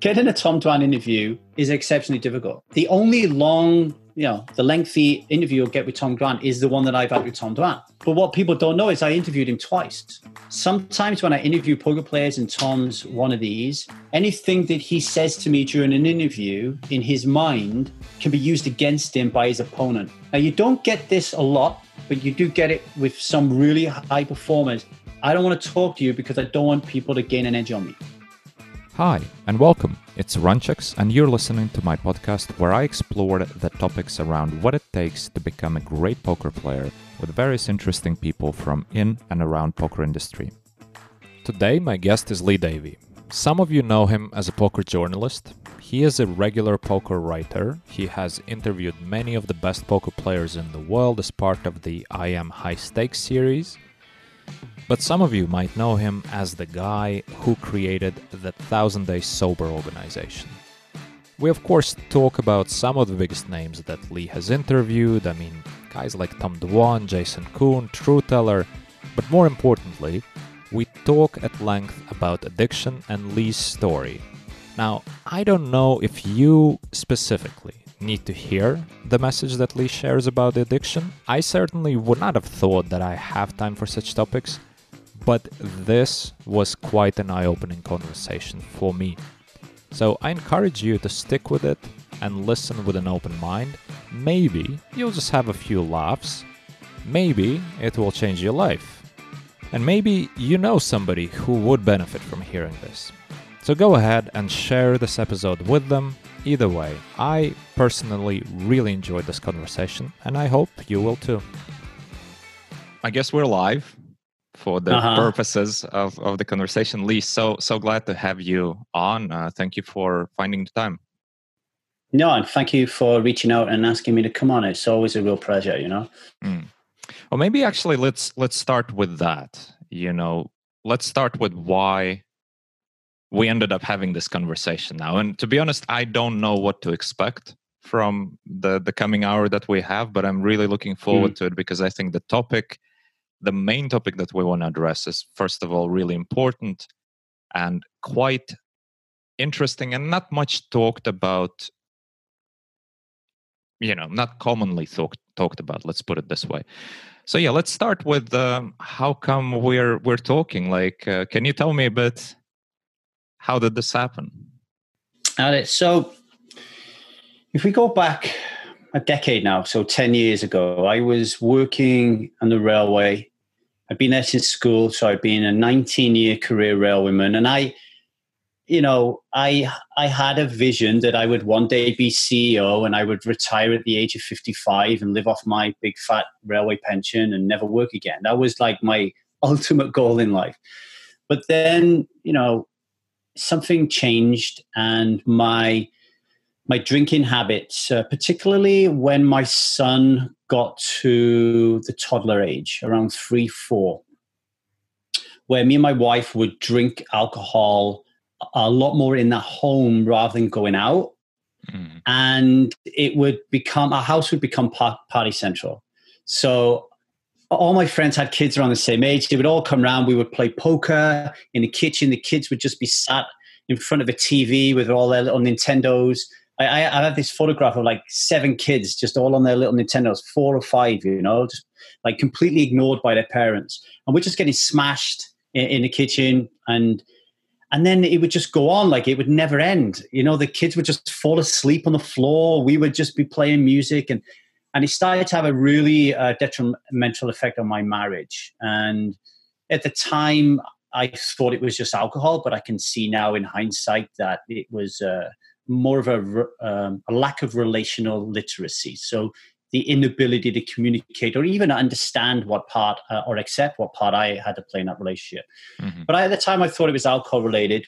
Getting a Tom Dwan interview is exceptionally difficult. The only long, you know, the lengthy interview you'll get with Tom Dwan is the one that I've had with Tom Dwan. But what people don't know is I interviewed him twice. Sometimes when I interview poker players and Tom's one of these, anything that he says to me during an interview in his mind can be used against him by his opponent. Now, you don't get this a lot, but you do get it with some really high performers. I don't want to talk to you because I don't want people to gain an edge on me. Hi, and welcome. It's Runchuks, and you're listening to my podcast where I explore the topics around what it takes to become a great poker player with various interesting people from in and around poker industry. Today, my guest is Lee Davy. Some of you know him as a poker journalist. He is a regular poker writer. He has interviewed many of the best poker players in the world as part of the I Am High Stakes series but some of you might know him as the guy who created the Thousand Days Sober organization. We, of course, talk about some of the biggest names that Lee has interviewed. I mean, guys like Tom Dwan, Jason Koon, Trueteller. But more importantly, we talk at length about addiction and Lee's story. Now, I don't know if you specifically need to hear the message that Lee shares about addiction. I certainly would not have thought that I have time for such topics, but this was quite an eye opening conversation for me. So I encourage you to stick with it and listen with an open mind. Maybe you'll just have a few laughs. Maybe it will change your life. And maybe you know somebody who would benefit from hearing this. So go ahead and share this episode with them. Either way, I personally really enjoyed this conversation, and I hope you will too. I guess we're live for the uh-huh. purposes of, of the conversation. Lee, so so glad to have you on. Uh, thank you for finding the time. No, and thank you for reaching out and asking me to come on. It's always a real pleasure, you know. Mm. Well, maybe actually let's let's start with that. You know, let's start with why we ended up having this conversation now. And to be honest, I don't know what to expect from the the coming hour that we have, but I'm really looking forward mm. to it because I think the topic, the main topic that we want to address is first of all really important and quite interesting and not much talked about you know not commonly talk, talked about let's put it this way so yeah let's start with um, how come we're we're talking like uh, can you tell me a bit how did this happen? Alex, so if we go back a decade now, so 10 years ago, I was working on the railway. I'd been there since school, so I'd been a 19 year career railwayman. And I, you know, I I had a vision that I would one day be CEO and I would retire at the age of 55 and live off my big fat railway pension and never work again. That was like my ultimate goal in life. But then, you know, something changed and my my drinking habits, uh, particularly when my son got to the toddler age, around three, four, where me and my wife would drink alcohol a lot more in the home rather than going out. Mm. And it would become, our house would become party central. So all my friends had kids around the same age. They would all come around. We would play poker in the kitchen. The kids would just be sat in front of a TV with all their little Nintendos. I, I, this photograph of like seven kids just all on their little Nintendos, four or five, you know, just like completely ignored by their parents. And we're just getting smashed in, in the kitchen and and then it would just go on like it would never end you know the kids would just fall asleep on the floor we would just be playing music and and it started to have a really uh, detrimental effect on my marriage. And at the time, I thought it was just alcohol, but I can see now in hindsight that it was uh, more of a, um, a, lack of relational literacy. So the inability to communicate or even understand what part uh, or accept what part I had to play in that relationship. Mm-hmm. But I, at the time, I thought it was alcohol related.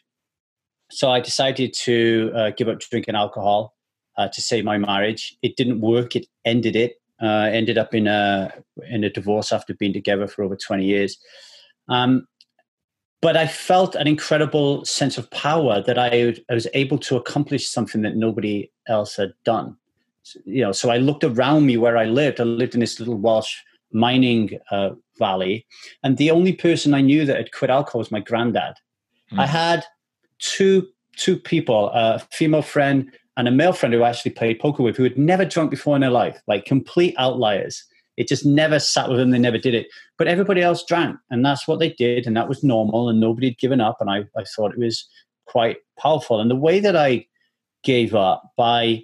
So I decided to uh, give up drinking alcohol uh, to save my marriage. It didn't work. It ended it. Uh, ended up in a in a divorce after being together for over twenty years. Um, but I felt an incredible sense of power that I, I was able to accomplish something that nobody else had done. You know, so I looked around me where I lived. I lived in this little Welsh mining uh, valley, and the only person I knew that had quit alcohol was my granddad. Mm. I had two two people, a female friend and a male friend who I actually played poker with, who had never drunk before in their life, like complete outliers. It just never sat with them. They never did it. But everybody else drank, and that's what they did, and that was normal, and nobody had given up. And I, I thought it was quite powerful. And the way that I gave up by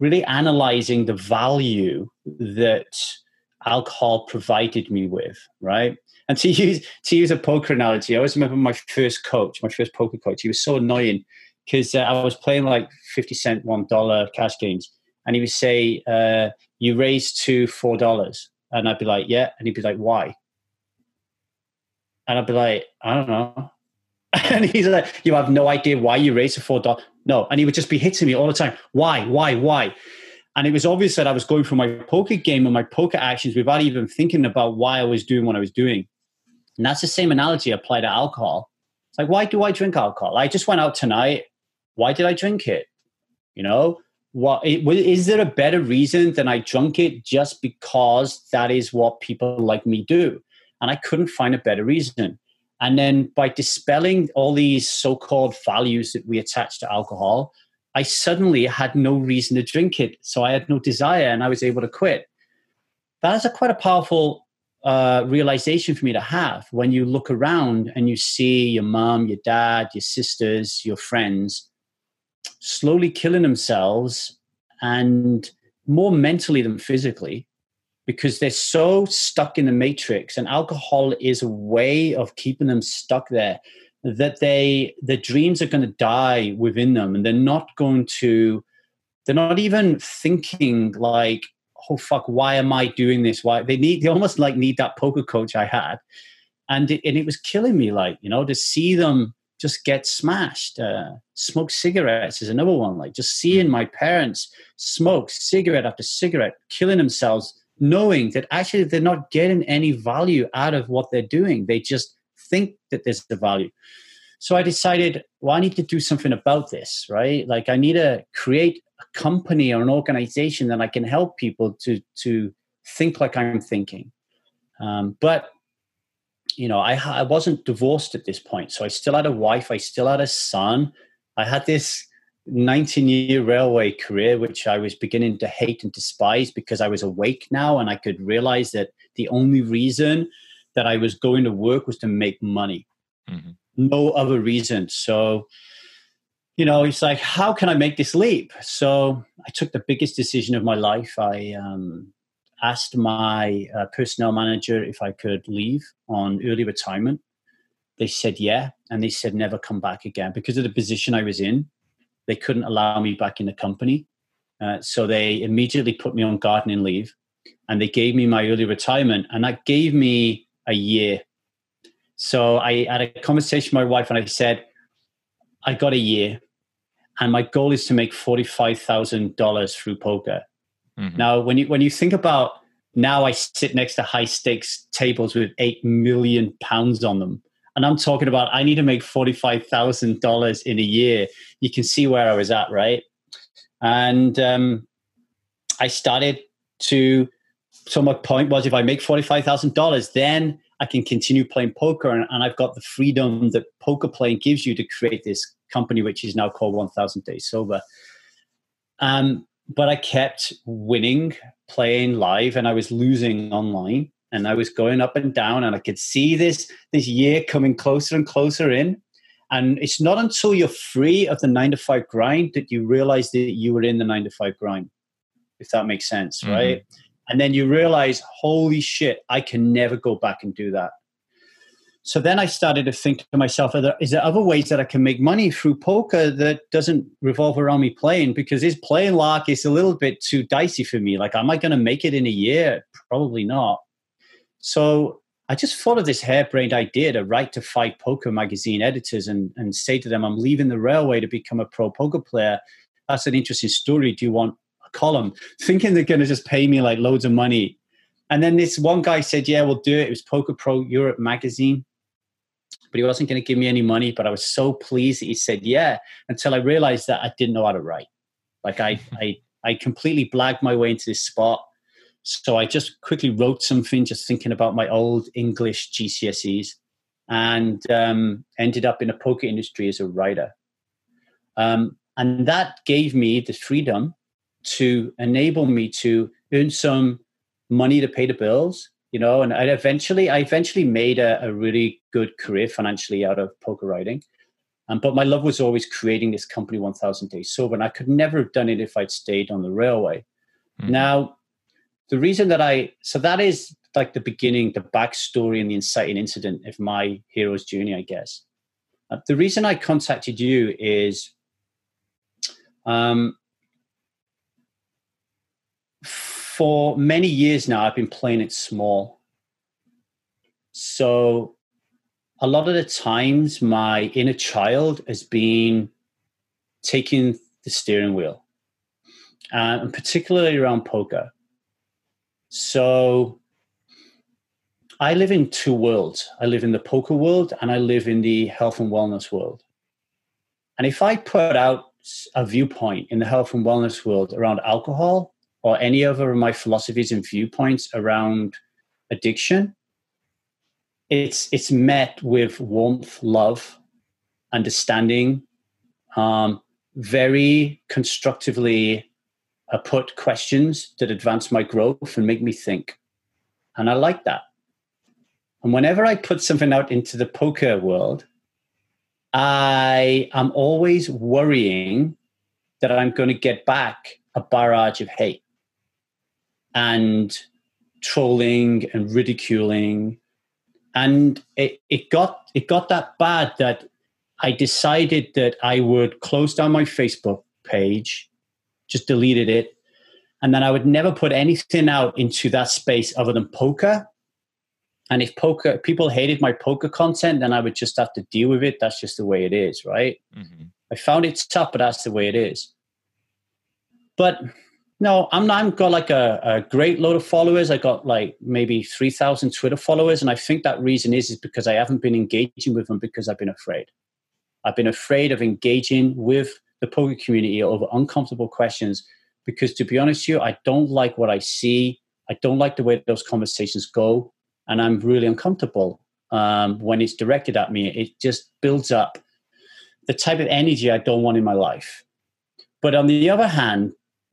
really analyzing the value that alcohol provided me with, right? And to use to use a poker analogy, I always remember my first coach, my first poker coach. He was so annoying because uh, I was playing like fifty cent, one dollar cash games, and he would say, uh, "You raised to four dollars," and I'd be like, "Yeah," and he'd be like, "Why?" And I'd be like, "I don't know." and he's like, "You have no idea why you raised to four dollars." No, and he would just be hitting me all the time. Why? Why? Why? And it was obvious that I was going through my poker game and my poker actions without even thinking about why I was doing what I was doing. And that's the same analogy applied to alcohol. It's like, why do I drink alcohol? I just went out tonight. Why did I drink it? You know, what is there a better reason than I drunk it just because that is what people like me do? And I couldn't find a better reason. And then by dispelling all these so called values that we attach to alcohol, I suddenly had no reason to drink it. So I had no desire and I was able to quit. That's a quite a powerful uh, realization for me to have when you look around and you see your mom, your dad, your sisters, your friends slowly killing themselves and more mentally than physically because they're so stuck in the matrix and alcohol is a way of keeping them stuck there that they their dreams are going to die within them and they're not going to they're not even thinking like oh fuck why am i doing this? Why they need they almost like need that poker coach i had. And it, and it was killing me like you know to see them just get smashed. Uh, smoke cigarettes is another one like just seeing my parents smoke cigarette after cigarette killing themselves knowing that actually they're not getting any value out of what they're doing. They just think that there's the value. So i decided well i need to do something about this right? Like i need to create a company or an organization that i can help people to to think like i'm thinking. Um, but you know I, I wasn't divorced at this point so i still had a wife i still had a son i had this 19 year railway career, which I was beginning to hate and despise because I was awake now and I could realize that the only reason that I was going to work was to make money. Mm-hmm. No other reason. So, you know, it's like, how can I make this leap? So I took the biggest decision of my life. I um, asked my uh, personnel manager if I could leave on early retirement. They said, yeah. And they said, never come back again because of the position I was in they couldn't allow me back in the company. Uh, so they immediately put me on gardening leave and they gave me my early retirement and that gave me a year. So I had a conversation with my wife and I said, I got a year and my goal is to make $45,000 through poker. Mm-hmm. Now, when you, when you think about now I sit next to high stakes tables with 8 million pounds on them and I'm talking about I need to make $45,000 in a year. You can see where I was at, right? And um, I started to, so my point was if I make $45,000, then I can continue playing poker. And, and, I've got the freedom that poker playing gives you to create this company, which is now called 1000 Days Sober. Um, but I kept winning, playing live, and I was losing online and I was going up and down, and I could see this this year coming closer and closer in. And it's not until you're free of the nine to five grind that you realize that you were in the nine to five grind, if that makes sense, mm-hmm. right? And then you realize, holy shit, I can never go back and do that. So then I started to think to myself, there, is there other ways that I can make money through poker that doesn't revolve around me playing? Because this playing lark is a little bit too dicey for me. Like, am I going to make it in a year? Probably not. So I just thought of this harebrained idea to write to Fight Poker magazine editors and, and say to them, I'm leaving the railway to become a pro poker player. That's an interesting story. Do you want a column? Thinking they're going to just pay me like loads of money. And then this one guy said, Yeah, we'll do it. It was Poker Pro Europe magazine. But he wasn't going to give me any money. But I was so pleased that he said, Yeah, until I realized that I didn't know how to write. Like I, I, I completely blagged my way into this spot so I just quickly wrote something, just thinking about my old English GCSEs, and um, ended up in the poker industry as a writer. Um, and that gave me the freedom to enable me to earn some money to pay the bills, you know, and I eventually, I eventually made a, a really good career financially out of poker writing. Um, but my love was always creating this company 1000 days sober and i could never have done it if i'd stayed on the railway mm. now the reason that i so that is like the beginning the backstory and the inciting incident of my hero's journey i guess uh, the reason i contacted you is um, for many years now i've been playing it small. So a lot of the times my inner child has been taking the steering wheel uh, and particularly around poker. So i live in two worlds. I live in the poker world and i live in the health and wellness world. And if i put out a viewpoint in the health and wellness world around alcohol or any other of my philosophies and viewpoints around addiction it's it's met with warmth, love, understanding, um, very constructively uh, put questions that advance my growth and make me think, and I like that. And whenever I put something out into the poker world, I am always worrying that I'm going to get back a barrage of hate and trolling and ridiculing and it, it got it got that bad that I decided that I would close down my Facebook page, just deleted it, and then I would never put anything out into that space other than poker. And if poker people hated my poker content, then I would just have to deal with it. That's just the way it is, right? Mm-hmm. I found it tough, but that's the way it is. But no, I'm not. I've got like a, a great load of followers. I got like maybe three thousand Twitter followers, and I think that reason is is because I haven't been engaging with them because I've been afraid. I've been afraid of engaging with the poker community over uncomfortable questions because, to be honest with you, I don't like what I see. I don't like the way those conversations go, and I'm really uncomfortable um, when it's directed at me. It just builds up the type of energy I don't want in my life. But on the other hand,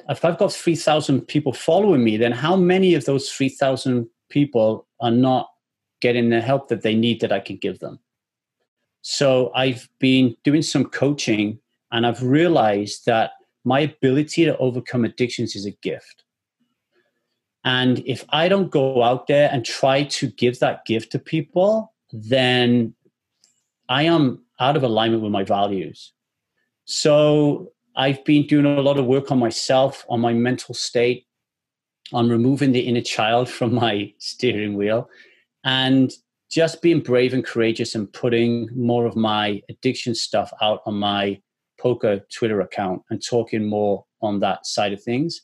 if I've got 3,000 people following me, then how many of those 3,000 people are not getting the help that they need that I can give them? So I've been doing some coaching and I've realized that my ability to overcome addictions is a gift. And if I don't go out there and try to give that gift to people, then I am out of alignment with my values. So I've been doing a lot of work on myself, on my mental state, on removing the inner child from my steering wheel, and just being brave and courageous and putting more of my addiction stuff out on my poker Twitter account and talking more on that side of things.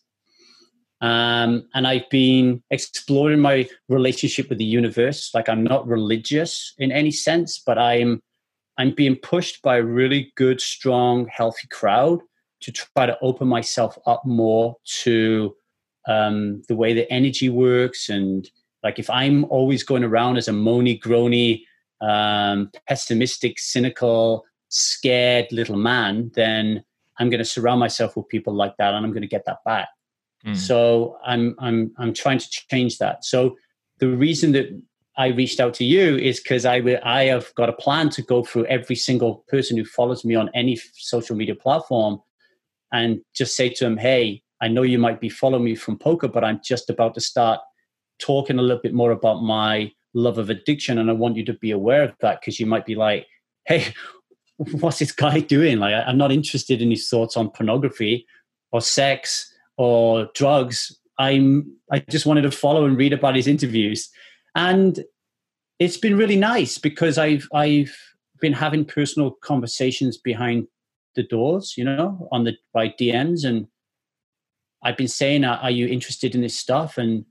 Um, and I've been exploring my relationship with the universe. Like I'm not religious in any sense, but I'm I'm being pushed by a really good, strong, healthy crowd to try to open myself up more to um, the way the energy works. And like if i'm always going around as a moany groany um, pessimistic cynical scared little man then i'm going to surround myself with people like that and i'm going to get that back. Mm. so i'm i'm i'm trying to change that. So the reason that I reached out to you is because I, I have got a plan to go through every single person who follows me on any social media platform and just say to them, hey, I know you might be following me from poker, but I'm just about to start talking a little bit more about my love of addiction. And I want you to be aware of that because you might be like, hey, what's this guy doing? Like, I'm not interested in his thoughts on pornography or sex or drugs. I'm, I just wanted to follow and read about his interviews. And it's been really nice because I've, I've been having personal conversations behind the doors, you know, on the by DMs, and I've been saying, "Are you interested in this stuff?" And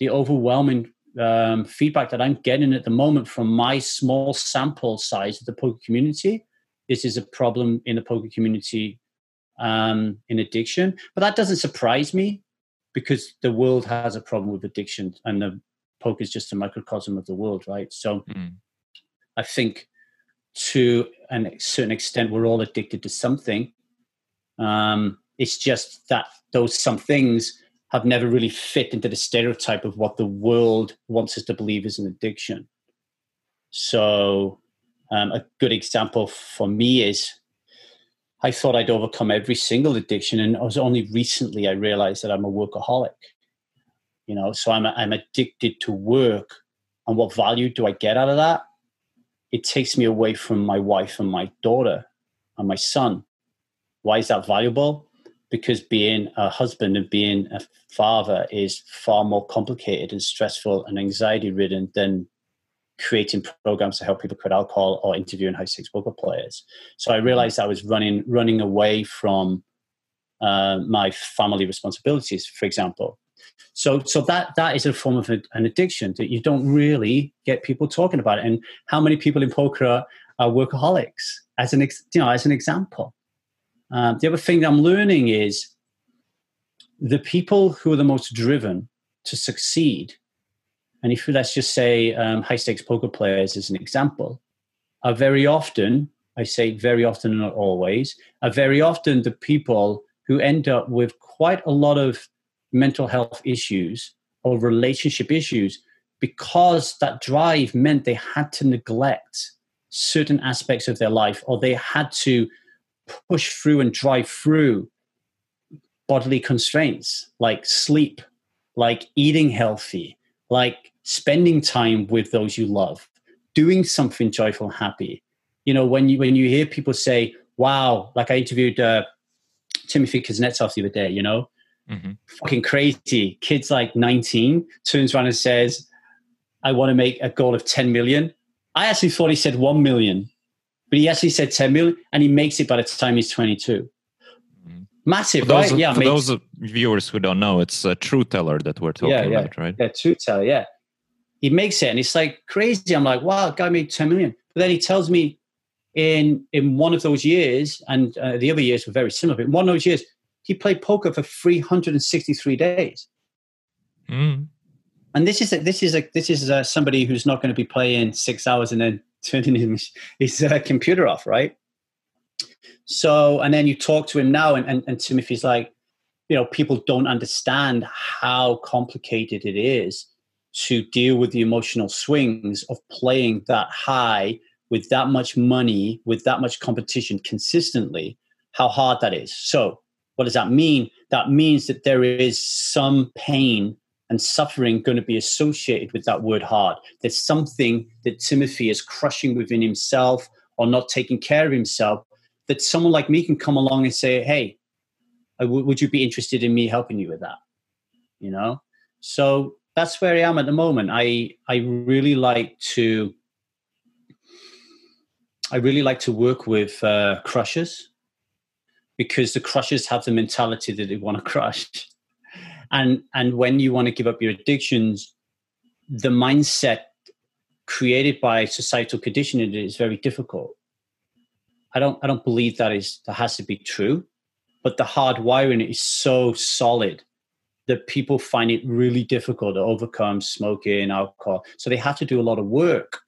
the overwhelming um, feedback that I'm getting at the moment from my small sample size of the poker community, this is a problem in the poker community um, in addiction. But that doesn't surprise me because the world has a problem with addiction, and the poker is just a microcosm of the world, right? So, mm. I think to a certain extent, we're all addicted to something. Um, it's just that those some things have never really fit into the stereotype of what the world wants us to believe is an addiction. So, um, a good example for me is I thought I'd overcome every single addiction, and it was only recently I realized that I'm a workaholic. You know, so I'm I'm addicted to work, and what value do I get out of that? It takes me away from my wife and my daughter and my son. Why is that valuable? Because being a husband and being a father is far more complicated and stressful and anxiety ridden than creating programs to help people quit alcohol or interviewing high stakes poker players. So I realized I was running running away from uh, my family responsibilities, for example. So so that that is a form of an addiction that you don't really get people talking about. It. And how many people in poker are, workaholics? As an ex, you know, as an example. Um, the other thing I'm learning is the people who are the most driven to succeed and if let's just say um, high stakes poker players as an example, are very often, I say very often, not always, are very often the people who end up with quite a lot of mental health issues or relationship issues because that drive meant they had to neglect certain aspects of their life or they had to push through and drive through bodily constraints like sleep, like eating healthy, like spending time with those you love, doing something joyful, and happy. You know, when you when you hear people say, "Wow," like I interviewed uh, Timofey Kuznetsov the other day. You know, mm-hmm. fucking crazy. Kids like 19 turns around and says, "I want to make a goal of 10 million." I actually thought he said 1 million, but he actually said 10 million, and he makes it by the time he's 22 massive for those, right yeah for those viewers who don't know it's a Trueteller that we're talking yeah, yeah. about right yeah Trueteller yeah he makes it and it's like crazy i'm like wow guy made 10 million but then he tells me in in one of those years and uh, the other years were very similar but in one of those years he played poker for 363 days mm. and this is a, this is a, this is a, somebody who's not going to be playing six hours and then turning his, his uh, computer off right so and then you talk to him now and, and, and Timofey's like you know people don't understand how complicated it is to deal with the emotional swings of playing that high with that much money, with that much competition consistently, how hard that is. So, what does that mean? That means that there is some pain and suffering going to be associated with that word hard. There's something that Timofey is crushing within himself or not taking care of himself that someone like me can come along and say, Hey, would you be interested in me helping you with that? You know? So that's where I am at the moment. I I really like to I really like to work with uh, crushers because the crushers have the mentality that they want to crush, and and when you want to give up your addictions, the mindset created by societal conditioning is very difficult. I don't I don't believe that is that has to be true, but the hard wiring is so solid that people find it really difficult to overcome smoking, alcohol. So they have to do a lot of work.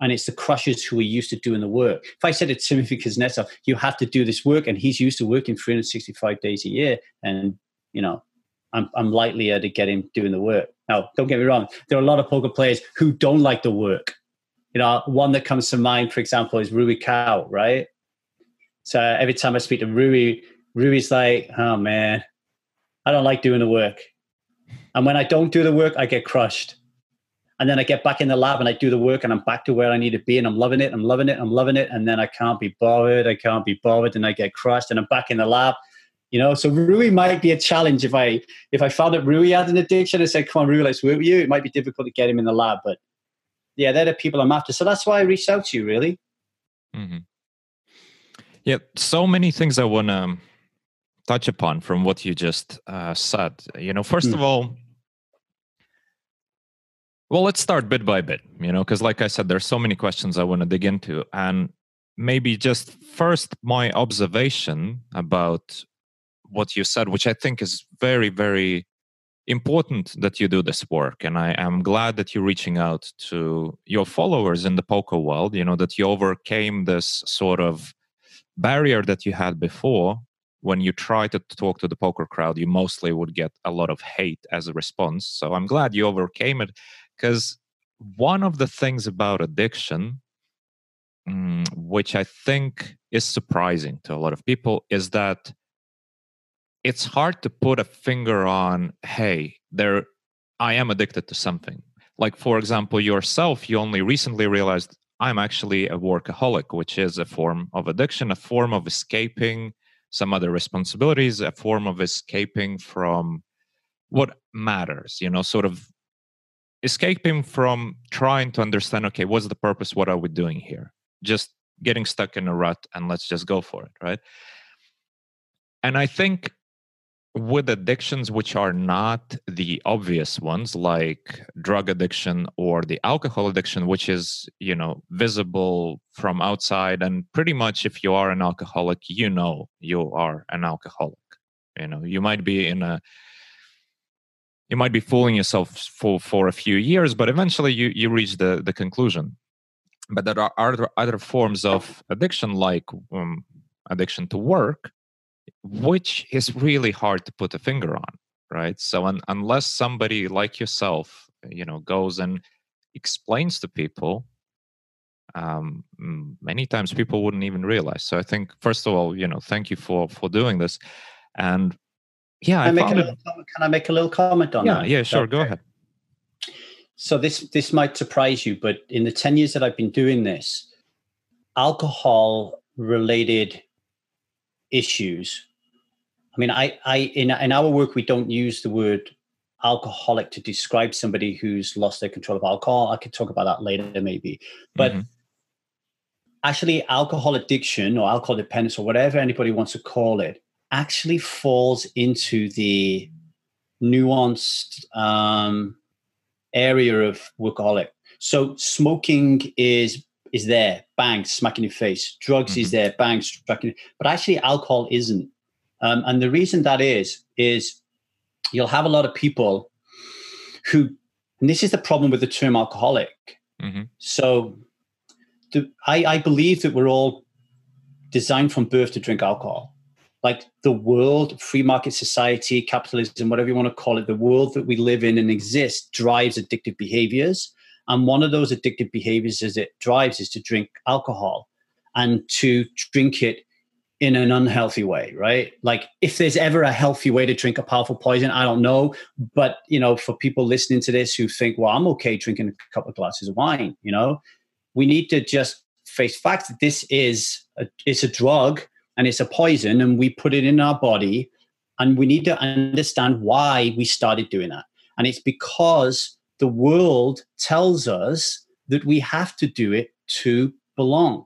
And it's the crushers who are used to doing the work. If I said to Timofey Kuznetsov, you have to do this work, and he's used to working 365 days a year, and you know, I'm, I'm likelier to get him doing the work. Now, don't get me wrong, there are a lot of poker players who don't like the work. You know, one that comes to mind, for example, is Rui Cao, right? So every time I speak to Rui, Rui's like, oh man, I don't like doing the work. And when I don't do the work, I get crushed. And then I get back in the lab and I do the work and I'm back to where I need to be and I'm loving it, I'm loving it, I'm loving it. And then I can't be bothered, I can't be bothered, and I get crushed and I'm back in the lab. You know, so Rui might be a challenge if I if I found that Rui had an addiction and said, Come on, Rui, let's work with you. It might be difficult to get him in the lab. But yeah, they're the people I'm after. So that's why I reached out to you, really. Mm-hmm. Yeah, so many things I want to touch upon from what you just uh, said. You know, first mm. of all, well, let's start bit by bit, you know, because like I said, there's so many questions I want to dig into. And maybe just first, my observation about what you said, which I think is very, very important that you do this work. And I am glad that you're reaching out to your followers in the poker world, you know, that you overcame this sort of barrier that you had before when you try to talk to the poker crowd, you mostly would get a lot of hate as a response. So I'm glad you overcame it because one of the things about addiction, mm, which I think is surprising to a lot of people, is that it's hard to put a finger on, hey, there, I am addicted to something. Like, for example, yourself, you only recently realized I'm actually a workaholic, which is a form of addiction, a form of escaping some other responsibilities, a form of escaping from what matters, you know, sort of escaping from trying to understand, okay, what's the purpose? What are we doing here? Just getting stuck in a rut and let's just go for it, right? And I think with addictions which are not the obvious ones like drug addiction or the alcohol addiction which is you know visible from outside and pretty much if you are an alcoholic you know you are an alcoholic you know you might be in a you might be fooling yourself for for a few years but eventually you you reach the the conclusion. But there are other other forms of addiction like um, addiction to work which is really hard to put a finger on right? So un- unless somebody like yourself you know goes and explains to people um, many times people wouldn't even realize. So i think first of all you know thank you for for doing this. And yeah can I, I make a little, can I make a little comment on yeah, that yeah sure go ahead so this this might surprise you but in the 10 years that i've been doing this alcohol related issues I mean, I, I in, in our work, we don't use the word alcoholic to describe somebody who's lost their control of alcohol. I could talk about that later, maybe. But mm-hmm. actually, alcohol addiction or alcohol dependence or whatever anybody wants to call it actually falls into the nuanced um, area of workaholic. So smoking is is there, bang, smacking your face. Drugs mm-hmm. is there, bang, striking. But actually, alcohol isn't. Um, and the reason that is, is you'll have a lot of people who, and this is the problem with the term alcoholic. Mm-hmm. So the, I, I believe that we're all designed from birth to drink alcohol. Like the world, free market society, capitalism, whatever you want to call it, the world that we live in and exist drives addictive behaviors. And one of those addictive behaviors as it drives is to drink alcohol and to drink it in an unhealthy way, right? Like if there's ever a healthy way to drink a powerful poison, I don't know. But you know, for people listening to this who think, well, I'm okay drinking a couple of glasses of wine, you know, we need to just face facts that this is a, it's a drug and it's a poison, and we put it in our body, and we need to understand why we started doing that. And it's because the world tells us that we have to do it to belong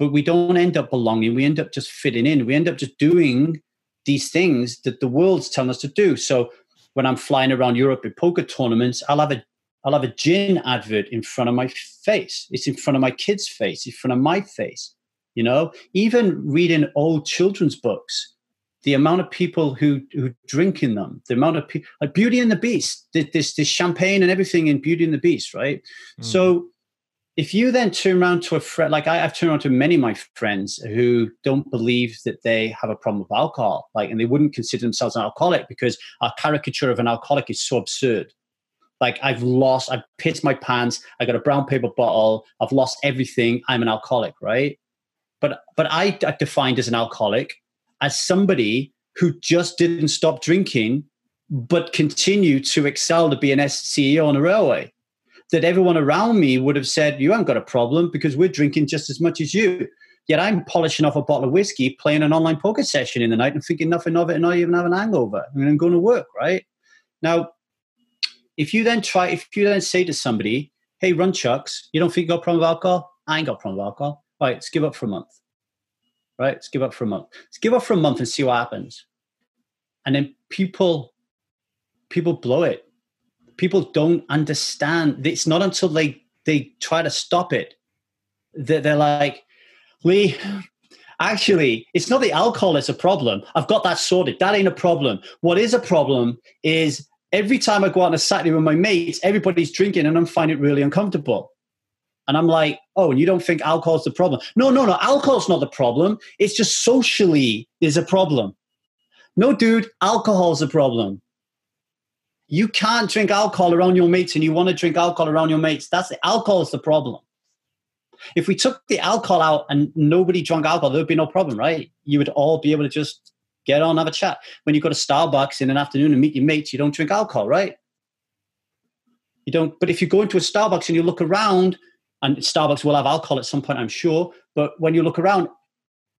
but we don't end up belonging. We end up just fitting in. We end up just doing these things that the world's telling us to do. So when I'm flying around Europe at poker tournaments, I'll have a I'll have a gin advert in front of my face. It's in front of my kid's face, in front of my face. You know, even reading old children's books, the amount of people who who drink in them, the amount of people like Beauty and the Beast, this this champagne and everything in Beauty and the Beast, right? Mm. So if you then turn around to a friend, like I, have turned around to many of my friends who don't believe that they have a problem with alcohol, like, and they wouldn't consider themselves an alcoholic because our caricature of an alcoholic is so absurd. Like I've lost, I've pissed my pants, I got a brown paper bottle, I've lost everything. I'm an alcoholic, right? But but I defined as an alcoholic as somebody who just didn't stop drinking, but continued to excel to be an CEO on a railway that everyone around me would have said, You haven't got a problem because we're drinking just as much as you. Yet I'm polishing off a bottle of whiskey, playing an online poker session in the night and thinking nothing of it and not even having an hangover. I mean, I'm going to work, right? Now, if you then try, if you then say to somebody, Hey, Runchuks, you don't think you got a problem with alcohol? I ain't got a problem with alcohol. Right, let's give up for a month. Right? Let's give up for a month. Let's give up for a month and see what happens. And then people people blow it people don't understand. It's not until they they try to stop it that they're like, Lee, actually, it's not the alcohol that's a problem. I've got that sorted. That ain't a problem. What is a problem is every time I go out on a Saturday with my mates, everybody's drinking and I'm finding it really uncomfortable. And I'm like, oh, and you don't think alcohol's the problem? No, no, no. Alcohol's not the problem. It's just socially is a problem. No, dude, alcohol's the problem. You can't drink alcohol around your mates and you want to drink alcohol around your mates. That's alcohol's the problem. If we took the alcohol out and nobody drank alcohol, there'd be no problem, right? You would all be able to just get on, have a chat. When you go to Starbucks in an afternoon and meet your mates, you don't drink alcohol, right? You don't. But if you go into a Starbucks and you look around, and Starbucks will have alcohol at some point, I'm sure. But when you look around,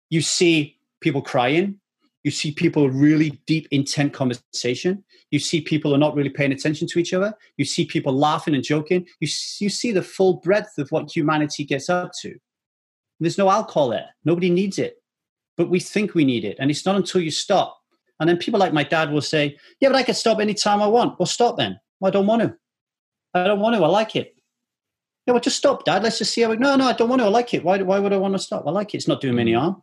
you see people crying. You see people really deep, intent conversation. You see people are not really paying attention to each other. You see people laughing and joking. You, you see the full breadth of what humanity gets up to. There's no alcohol there. Nobody needs it. But we think we need it. And it's not until you stop. And then people like my dad will say, Yeah, but I can stop anytime I want. Well, stop then. I don't want to. I don't want to. I like it. Yeah, well, just stop, Dad. Let's just see how. It, no, no, I don't want to. I like it. Why? Why would I want to stop? I like it. It's not doing me any harm.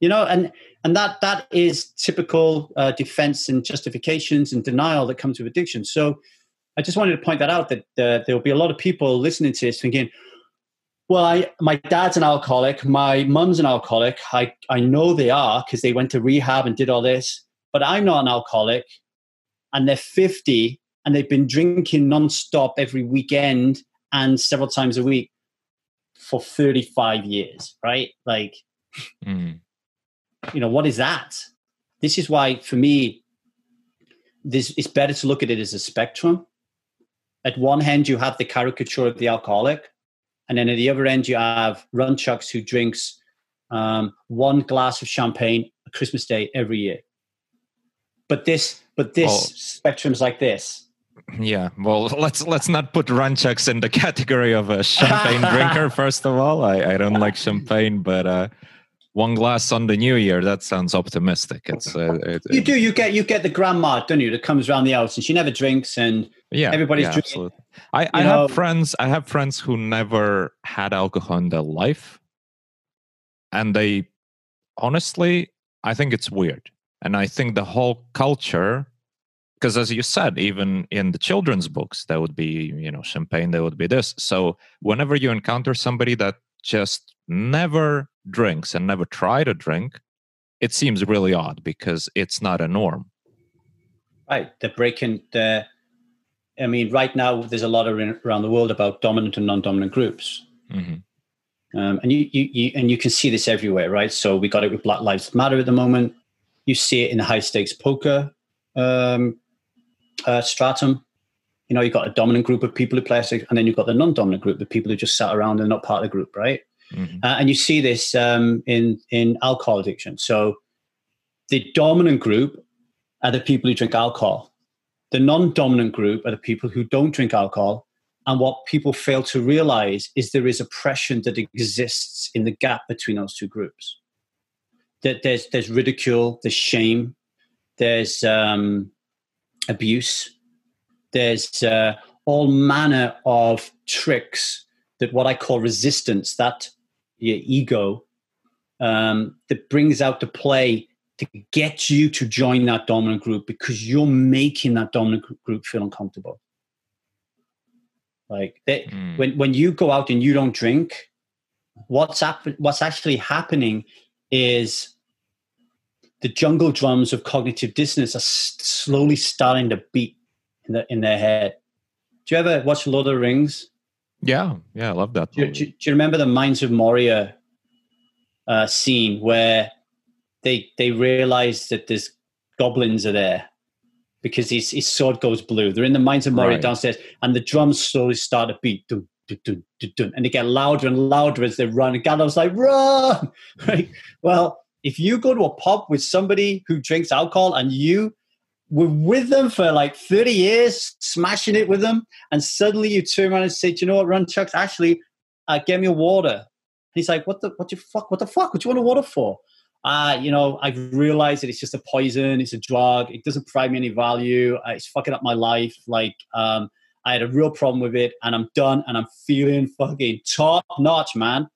You know, and and that that is typical uh, defense and justifications and denial that comes with addiction. So, I just wanted to point that out that uh, there will be a lot of people listening to this thinking, "Well, I my dad's an alcoholic. My mum's an alcoholic. I I know they are because they went to rehab and did all this, but I'm not an alcoholic." And they're 50 and they've been drinking nonstop every weekend and several times a week for 35 years, right? Like, mm. you know, what is that? This is why, for me, this it's better to look at it as a spectrum. At one hand, you have the caricature of the alcoholic, and then at the other end, you have Runchuks who drinks um, one glass of champagne a Christmas Day every year. But this, but this oh. spectrum is like this yeah, well, let's let's not put Runchuks in the category of a champagne drinker. First of all, I, I don't like champagne, but uh, one glass on the New Year that sounds optimistic. It's uh, it, you do you get you get the grandma, don't you, that comes around the house and she never drinks, and yeah, everybody's yeah, drinking. Absolutely. I, I have friends. I have friends who never had alcohol in their life, and they honestly, I think it's weird, and I think the whole culture because as you said even in the children's books there would be you know champagne there would be this. So whenever you encounter somebody that just never drinks and never tried a drink it seems really odd because it's not a norm. Right. They're breaking the i mean right now there's a lot of, around the world about dominant and non-dominant groups. Mm-hmm. um, and you, you, you and you can see this everywhere right? So we got it with black lives matter at the moment. You see it in the high stakes poker um, uh, stratum. You know, you've got a dominant group of people who play, and then you've got the non-dominant group, the people who just sat around and not part of the group, right? Mm-hmm. Uh, and you see this um, in in alcohol addiction. So the dominant group are the people who drink alcohol. The non-dominant group are the people who don't drink alcohol. And what people fail to realize is there is oppression that exists in the gap between those two groups. That there's there's ridicule, there's shame, there's um, abuse. There's uh, all manner of tricks that what I call resistance, that your ego, um, that brings out the play to get you to join that dominant group because you're making that dominant group feel uncomfortable. Like they, mm. when when you go out and you don't drink, what's hap- what's actually happening is the jungle drums of cognitive dissonance are slowly starting to beat in, the, in their head. Do you ever watch Lord of the Rings? Yeah, yeah, I love that. Do, do, do you remember the Mines of Moria uh, scene where they they realize that there's goblins are there because his, his sword goes blue. They're in the Mines of Moria right. downstairs, and the drums slowly start to beat. Dun, dun, dun, and they get louder and louder as they run. And Gandalf's like, run! Right? Well, if you go to a pub with somebody who drinks alcohol and you were with them for like 30 years, smashing it with them, and suddenly you turn around and say, Do you know what, Runchuks, actually, uh, get me a water. And he's like, What the what the fuck? What the fuck? What do you want a water for? Uh, you know, I've realized that it's just a poison, it's a drug, it doesn't provide me any value, uh, it's fucking up my life. Like, um, I had a real problem with it and I'm done and I'm feeling fucking top notch, man.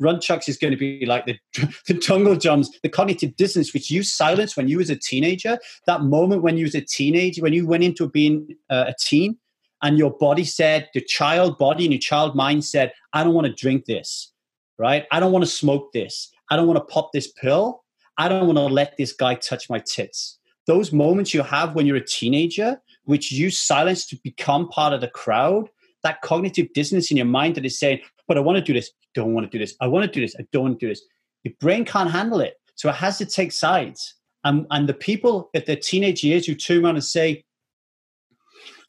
Runchuks is going to be like the, the jungle drums, the cognitive dissonance, which you silenced when you was a teenager. That moment when you was a teenager, when you went into being uh, a teen, and your body said, the child body and your child mind said, I don't want to drink this, right? I don't want to smoke this. I don't want to pop this pill. I don't want to let this guy touch my tits. those moments you have when you're a teenager, which you silence to become part of the crowd, that cognitive dissonance in your mind that is saying, but I want to do this, don't want to do this, I want to do this, I don't want to do this. Your brain can't handle it. So it has to take sides. And, and the people at their teenage years who turn around and say,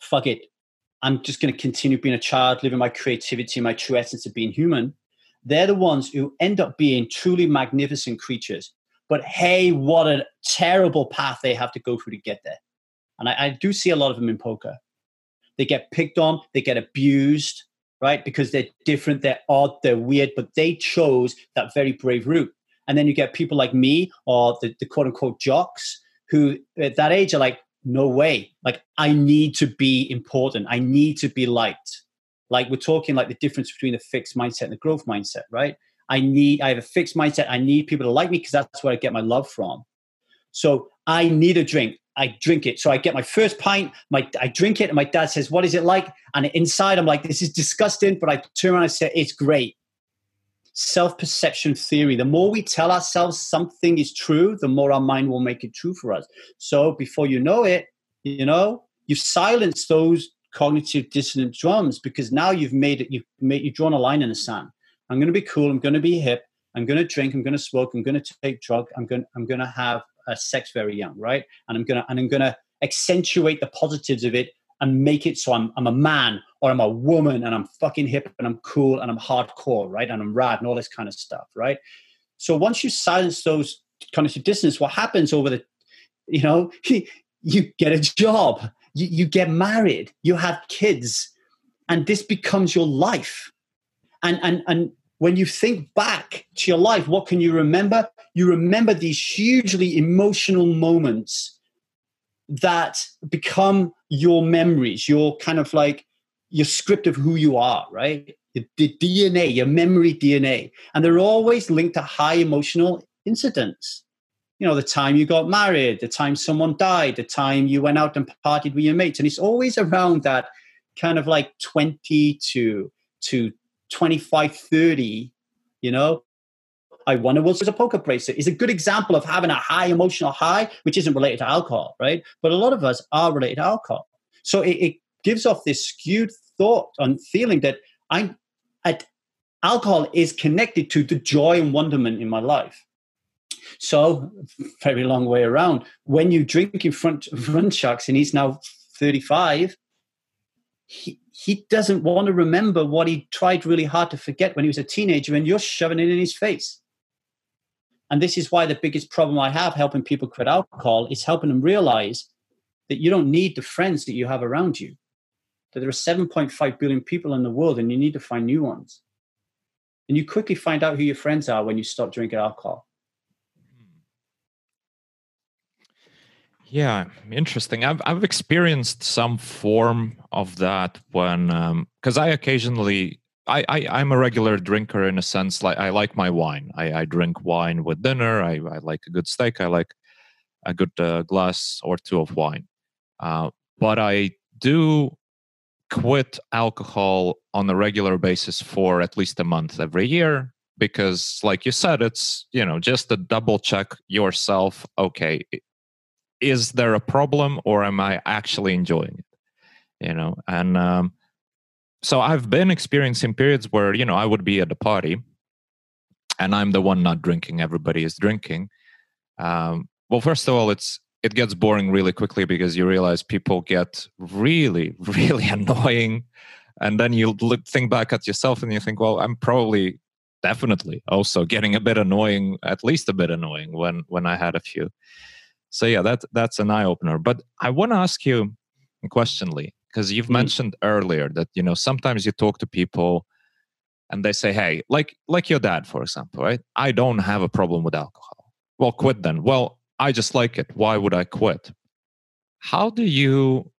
fuck it, I'm just going to continue being a child, living my creativity, my true essence of being human. They're the ones who end up being truly magnificent creatures. But hey, what a terrible path they have to go through to get there. And I, I do see a lot of them in poker. They get picked on, they get abused, right? Because they're different, they're odd, they're weird, but they chose that very brave route. And then you get people like me or the, the quote unquote jocks who at that age are like, no way. Like, I need to be important. I need to be liked. Like, we're talking like the difference between the fixed mindset and the growth mindset, right? I need, I have a fixed mindset. I need people to like me because that's where I get my love from. So I need a drink. I drink it. So I get my first pint, my I drink it, and my dad says, What is it like? And inside I'm like, This is disgusting, but I turn around and say, It's great. Self perception theory. The more we tell ourselves something is true, the more our mind will make it true for us. So before you know it, you know, you've silenced those cognitive dissonant drums because now you've made it, you've made you've drawn a line in the sand. I'm going to be cool. I'm going to be hip. I'm going to drink. I'm going to smoke. I'm going to take drug. I'm going. I'm going to have uh, sex very young, right? And I'm to and I'm to accentuate the positives of it and make it so I'm I'm a man or I'm a woman and I'm fucking hip and I'm cool and I'm hardcore, right? And I'm rad and all this kind of stuff, right? So once you silence those cognitive dissonance, what happens over the, you know, you get a job, you, you get married, you have kids, and this becomes your life. And and and when you think back to your life, what can you remember? You remember these hugely emotional moments that become your memories, your kind of like your script of who you are, right? The, DNA, your memory DNA. And they're always linked to high emotional incidents. You know, the time you got married, the time someone died, the time you went out and partied with your mates. And it's always around that kind of like 20 to, to 25, 30, you know, I won a World a poker bracelet is a good example of having a high emotional high, which isn't related to alcohol, right? But a lot of us are related to alcohol. So it, it gives off this skewed thought and feeling that I, at, alcohol is connected to the joy and wonderment in my life. So, very long way around. When you drink in front of Runchuks and he's now 35, he, he doesn't want to remember what he tried really hard to forget when he was a teenager, and you're shoving it in his face. And this is why the biggest problem I have helping people quit alcohol is helping them realize that you don't need the friends that you have around you. That there are 7.5 billion people in the world and you need to find new ones. And you quickly find out who your friends are when you stop drinking alcohol. Yeah, interesting. I've I've experienced some form of that when because um, I occasionally I, I am a regular drinker in a sense. Like I like my wine. I, I drink wine with dinner. I, I like a good steak. I like a good uh, glass or two of wine. Uh, but I do quit alcohol on a regular basis for at least a month every year because like you said it's you know just to double check yourself okay is there a problem or am i actually enjoying it you know and um, so I've been experiencing periods where you know I would be at a party, and I'm the one not drinking. Everybody is drinking. Um, well, first of all, it's it gets boring really quickly because you realize people get really, really annoying, and then you look think back at yourself and you think, well, I'm probably definitely also getting a bit annoying, at least a bit annoying when when I had a few. So yeah, that that's an eye opener. But I want to ask you a question, Lee because you've mm. mentioned earlier that you know sometimes you talk to people and they say hey like like your dad for example right? I don't have a problem with alcohol. Well quit then. Well i just like it. Why would i quit? How do you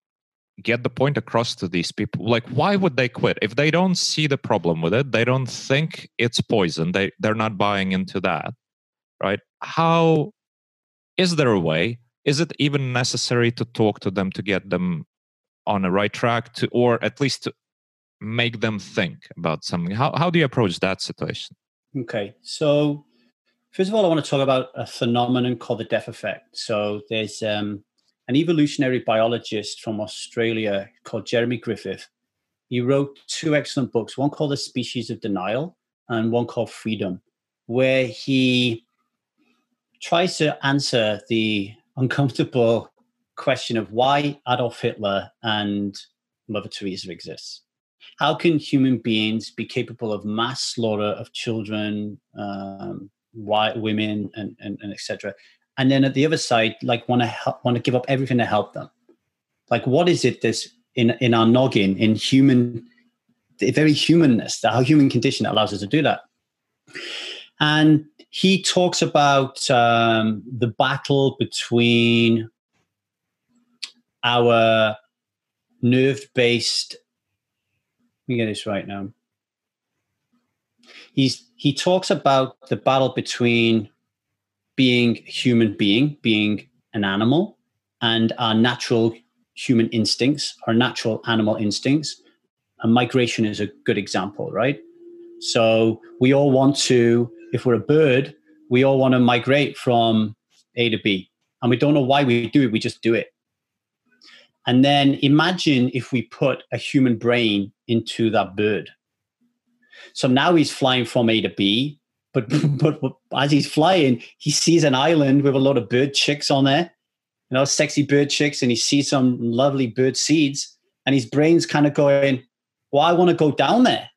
get the point across to these people? Like why would they quit? If they don't see the problem with it they don't think it's poison they they're not buying into that right? How is there a way? Is it even necessary to talk to them to get them on the right track to or at least to make them think about something. How, how do you approach that situation? Okay so first of all i want to talk about a phenomenon called the deaf effect. So there's um, an evolutionary biologist from Australia called Jeremy Griffith. He wrote two excellent books, one called The Species of Denial and one called Freedom, where he tries to answer the uncomfortable question of why Adolf Hitler and Mother Teresa exists. How can human beings be capable of mass slaughter of children, um, white women, and, and, and etc. And then at the other side, like want to help, want to give up everything to help them. Like, what is it that's in in our noggin, in human, the very humanness, our human condition that allows us to do that? And he talks about um, the battle between our nerve based. Let me get this right now. He's he talks about the battle between being human being, being an animal, and our natural human instincts, our natural animal instincts. And migration is a good example, right? So we all want to, if we're a bird, we all want to migrate from A to B. And we don't know why we do it, we just do it. And then imagine if we put a human brain into that bird. So now he's flying from A to B, but, but, but as he's flying, he sees an island with a lot of bird chicks on there, you know, sexy bird chicks, and he sees some lovely bird seeds, and his brain's kind of going, "Well, I want to go down there.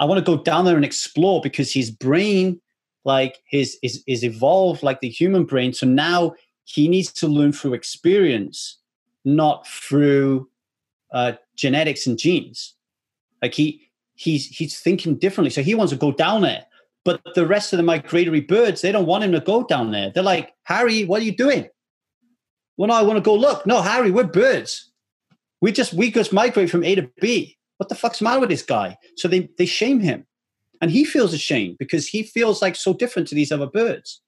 I want to go down there and explore because his brain, like his, is is evolved like the human brain. So now he needs to learn through experience not through uh, genetics and genes. Like he he's he's thinking differently. So he wants to go down there. But the rest of the migratory birds, they don't want him to go down there. They're like, Harry, what are you doing? Well, no, I want to go look. No, Harry, we're birds. We just we just migrate from A to B. What the fuck's the matter with this guy? So they they shame him. And he feels ashamed because he feels like so different to these other birds.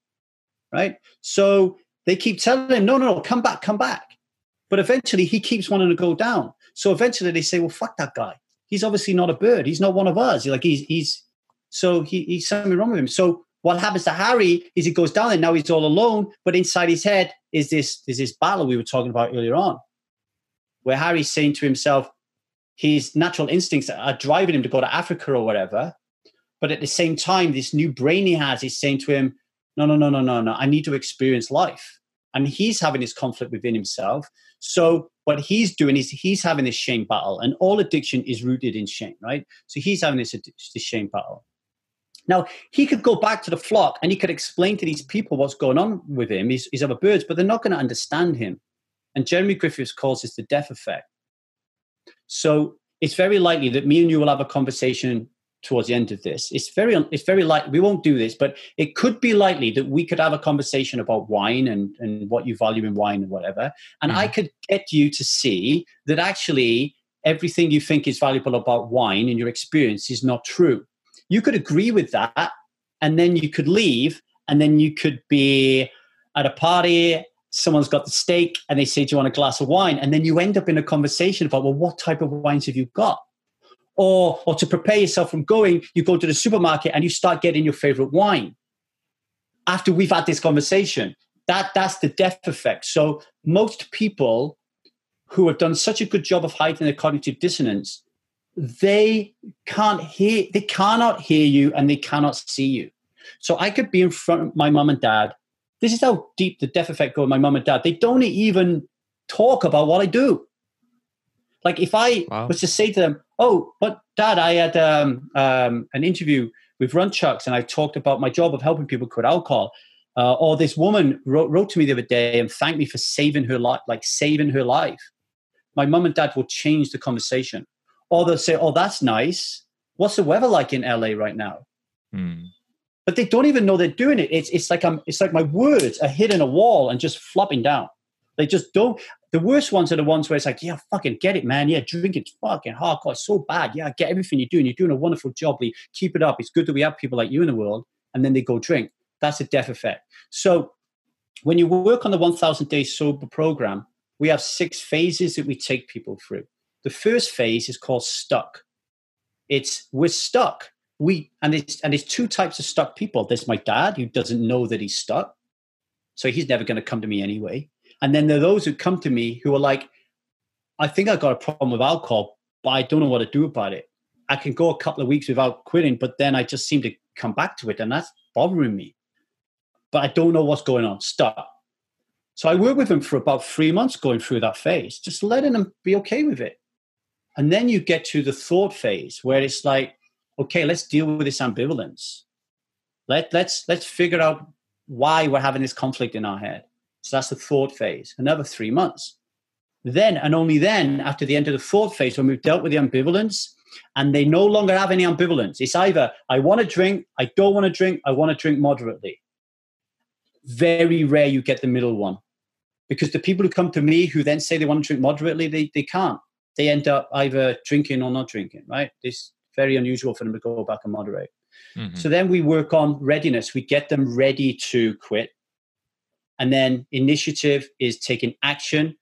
Right? So they keep telling him, no, no, no, come back, come back. But eventually he keeps wanting to go down. So eventually they say, well, fuck that guy. He's obviously not a bird. He's not one of us. Like he's he's so he, he's something wrong with him. So what happens to Harry is he goes down there. Now he's all alone, but inside his head is this is this battle we were talking about earlier on, where Harry's saying to himself, his natural instincts are driving him to go to Africa or whatever. But at the same time, this new brain he has is saying to him, no, no, no, no, no, no. I need to experience life. And he's having this conflict within himself. So what he's doing is he's having this shame battle, and all addiction is rooted in shame, right? So he's having this, this shame battle. Now he could go back to the flock and he could explain to these people what's going on with him, these other birds, but they're not going to understand him. And Jeremy Griffiths calls this the deaf effect. So it's very likely that me and you will have a conversation towards the end of this. It's very it's very likely we won't do this, but it could be likely that we could have a conversation about wine and and what you value in wine and whatever, and mm. I could get you to see that actually everything you think is valuable about wine in your experience is not true. You could agree with that, and then you could leave, and then you could be at a party someone's got the steak and they say, Do you want a glass of wine? And then you end up in a conversation about, Well, what type of wines have you got? Or or to prepare yourself from going you go to the supermarket and you start getting your favorite wine. After we've had this conversation that that's the deaf effect. So most people who have done such a good job of hiding their cognitive dissonance they can't hear they cannot hear you and they cannot see you. So i could be in front of my mom and dad. This is how deep the deaf effect goes my mom and dad. They don't even talk about what i do like if I wow. was to say to them, "Oh, but Dad, I had um, um, an interview with Runchuks, and I talked about my job of helping people quit alcohol," uh, or this woman wrote, wrote to me the other day and thanked me for saving her life, like saving her life. My mum and dad will change the conversation, or they'll say, "Oh, that's nice. What's the weather like in LA right now?" Hmm. But they don't even know they're doing it. It's it's like I'm. It's like my words are hitting a wall and just flopping down. They just don't. The worst ones are the ones where it's like, yeah, fucking get it, man. Yeah, drink it. fucking hardcore. It's so bad. Yeah, get everything you're doing. You're doing a wonderful job. Lee. Keep it up. It's good that we have people like you in the world. And then they go drink. That's a deaf effect. So when you work on the 1000 day sober program, we have six phases that we take people through. The first phase is called stuck. It's we're stuck. We and it's and it's two types of stuck people. There's my dad who doesn't know that he's stuck. So he's never going to come to me anyway. And then there are those who come to me who are like, I think I've got a problem with alcohol, but I don't know what to do about it. I can go a couple of weeks without quitting, but then I just seem to come back to it, and that's bothering me. But I don't know what's going on. Stop. So I worked with them for about three months going through that phase, just letting them be okay with it. And then you get to the thought phase where it's like, okay, let's deal with this ambivalence. Let, let's, let's figure out why we're having this conflict in our head. So that's the thought phase, another three months. Then, and only then, after the end of the thought phase, when we've dealt with the ambivalence and they no longer have any ambivalence, it's either I want to drink, I don't want to drink, I want to drink moderately. Very rare you get the middle one because the people who come to me who then say they want to drink moderately, they, they can't. They end up either drinking or not drinking, right? It's very unusual for them to go back and moderate. Mm-hmm. So then we work on readiness. We get them ready to quit. And then initiative is taking action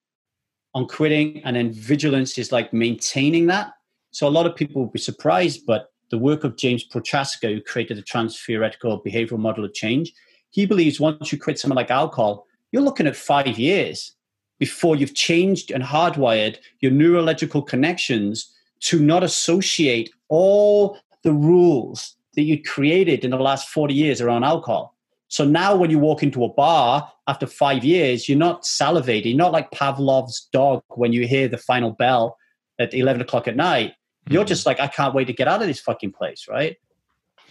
on quitting. And then vigilance is like maintaining that. So a lot of people will be surprised, but the work of James Prochaska, who created the trans-theoretical behavioral model of change, he believes once you quit something like alcohol, you're looking at five years before you've changed and hardwired your neurological connections to not associate all the rules that you created in the last 40 years around alcohol. So now when you walk into a bar after five years, you're not salivating, not like Pavlov's dog when you hear the final bell at 11 o'clock at night. You're mm-hmm. just like, I can't wait to get out of this fucking place, right?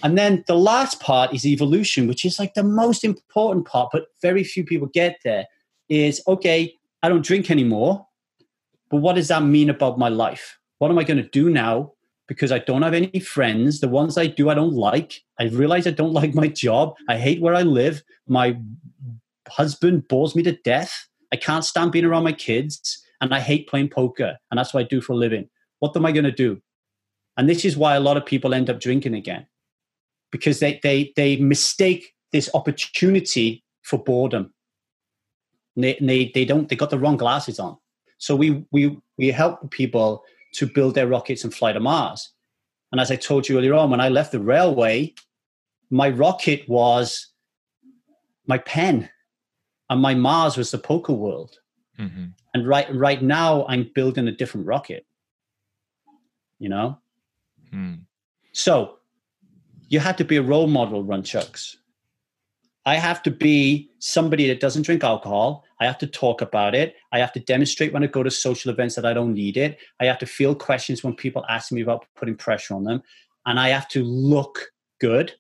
And then the last part is evolution, which is like the most important part, but very few people get there. Is okay, I don't drink anymore, but what does that mean about my life? What am I going to do now? Because I don't have any friends. The ones I do, I don't like. I realize I don't like my job. I hate where I live. My husband bores me to death. I can't stand being around my kids. And I hate playing poker. And that's what I do for a living. What am I going to do? And this is why a lot of people end up drinking again because they, they, they mistake this opportunity for boredom. They, they, they don't, they got the wrong glasses on. So we, we, we help people to build their rockets and fly to Mars. And as I told you earlier on, when I left the railway, my rocket was my pen and my Mars was the poker world. Mm-hmm. And right, right now I'm building a different rocket, you know? Mm. So you have to be a role model, Runchuks. I have to be somebody that doesn't drink alcohol. I have to talk about it. I have to demonstrate when I go to social events that I don't need it. I have to field questions when people ask me about putting pressure on them. And I have to look good.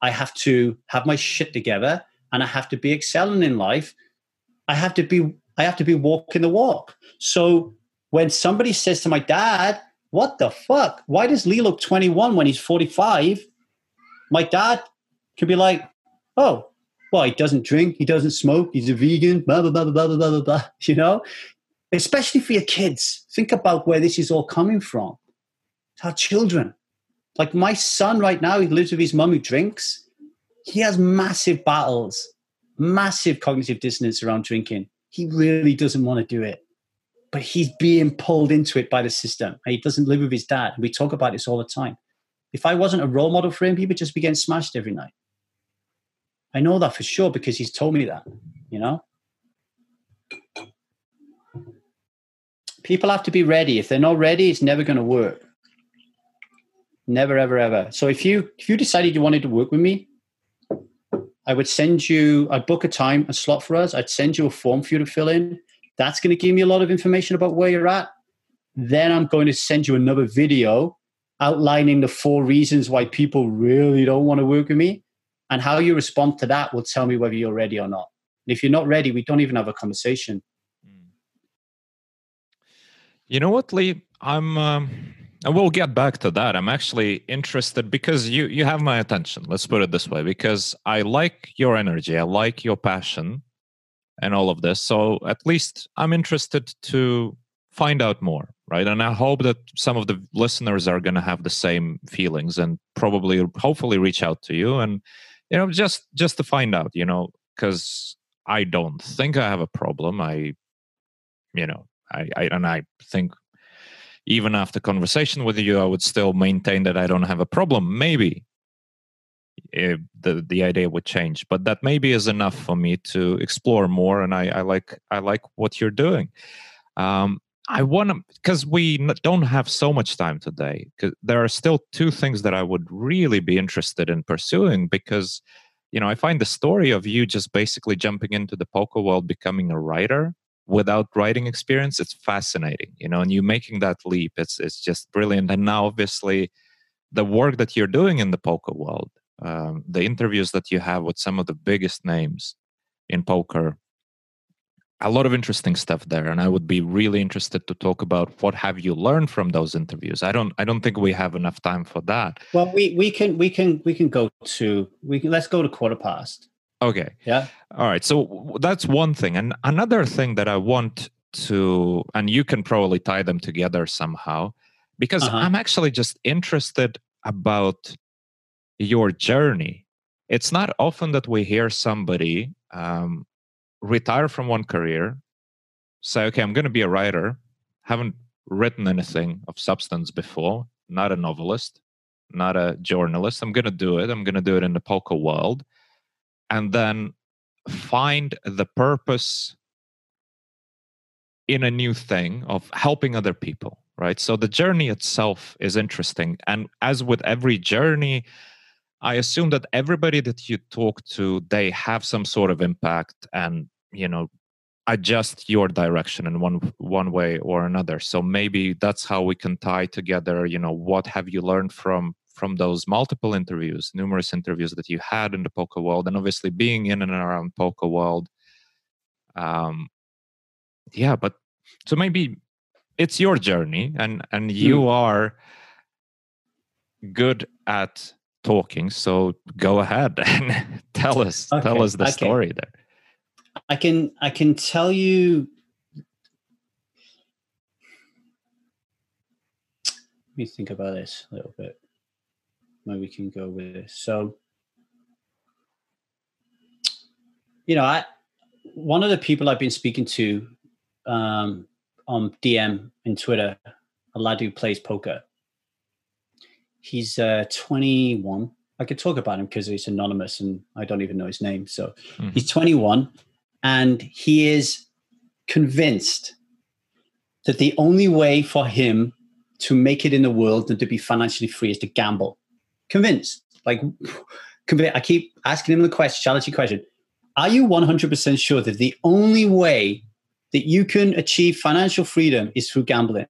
I have to have my shit together and I have to be excelling in life. I have to be I have to be walking the walk. So when somebody says to my dad, "What the fuck? Why does Lee look 21 when he's 45?" My dad could be like, "Oh, well, he doesn't drink, he doesn't smoke, he's a vegan, blah, blah, blah, blah, blah, blah, blah, blah, you know? Especially for your kids. Think about where this is all coming from. It's our children. Like my son right now, he lives with his mum who drinks. He has massive battles, massive cognitive dissonance around drinking. He really doesn't want to do it. But he's being pulled into it by the system. He doesn't live with his dad. We talk about this all the time. If I wasn't a role model for him, he would just be getting smashed every night. I know that for sure because he's told me that, you know? People have to be ready. If they're not ready, it's never going to work. Never, ever, ever. So if you if you decided you wanted to work with me, I would send you, I'd book a time, a slot for us. I'd send you a form for you to fill in. That's going to give me a lot of information about where you're at. Then I'm going to send you another video outlining the four reasons why people really don't want to work with me. And how you respond to that will tell me whether you're ready or not. And if you're not ready, we don't even have a conversation. You know what, Lee? I'm. Um, and we'll get back to that. I'm actually interested because you you have my attention. Let's put it this way, because I like your energy, I like your passion, and all of this. So at least I'm interested to find out more right and i hope that some of the listeners are going to have the same feelings and probably hopefully reach out to you and you know just just to find out you know because i don't think i have a problem i you know I, I and i think even after conversation with you i would still maintain that i don't have a problem maybe uh, the the idea would change. But that maybe is enough for me to explore more, and I, I like I like what you're doing. Um, I want to because we don't have so much time today. There are still two things that I would really be interested in pursuing. Because you know, I find the story of you just basically jumping into the poker world, becoming a writer without writing experience. It's fascinating, you know, and you making that leap. It's it's just brilliant. And now, obviously, the work that you're doing in the poker world, um, the interviews that you have with some of the biggest names in poker a lot of interesting stuff there and i would be really interested to talk about what have you learned from those interviews. I don't i don't think we have enough time for that. Well we we can we can we can go to we can let's go to quarter past. Okay. Yeah. All right so that's one thing and another thing that i want to and you can probably tie them together somehow because uh-huh. i'm actually just interested about your journey. It's not often that we hear somebody um, retire from one career, say, okay, I'm going to be a writer, haven't written anything of substance before, not a novelist, not a journalist. I'm going to do it. I'm going to do it in the poker world. And then find the purpose in a new thing of helping other people, right? So the journey itself is interesting. And as with every journey, I assume that everybody that you talk to, they have some sort of impact and you know adjust your direction in one one way or another so maybe that's how we can tie together you know what have you learned from from those multiple interviews numerous interviews that you had in the poker world and obviously being in and around poker world um yeah but so maybe it's your journey and and you mm. are good at talking so go ahead and tell us okay. tell us the okay. story there I can I can tell you. Let me think about this a little bit. Where we can go with this. So, you know, I one of the people I've been speaking to um, on DM in Twitter, a lad who plays poker. He's uh, 21. I could talk about him because he's anonymous and I don't even know his name. So mm-hmm. he's 21 and he is convinced that the only way for him to make it in the world and to be financially free is to gamble. Convinced. Like. I keep asking him the question, challenging question. Are you 100% sure that the only way that you can achieve financial freedom is through gambling?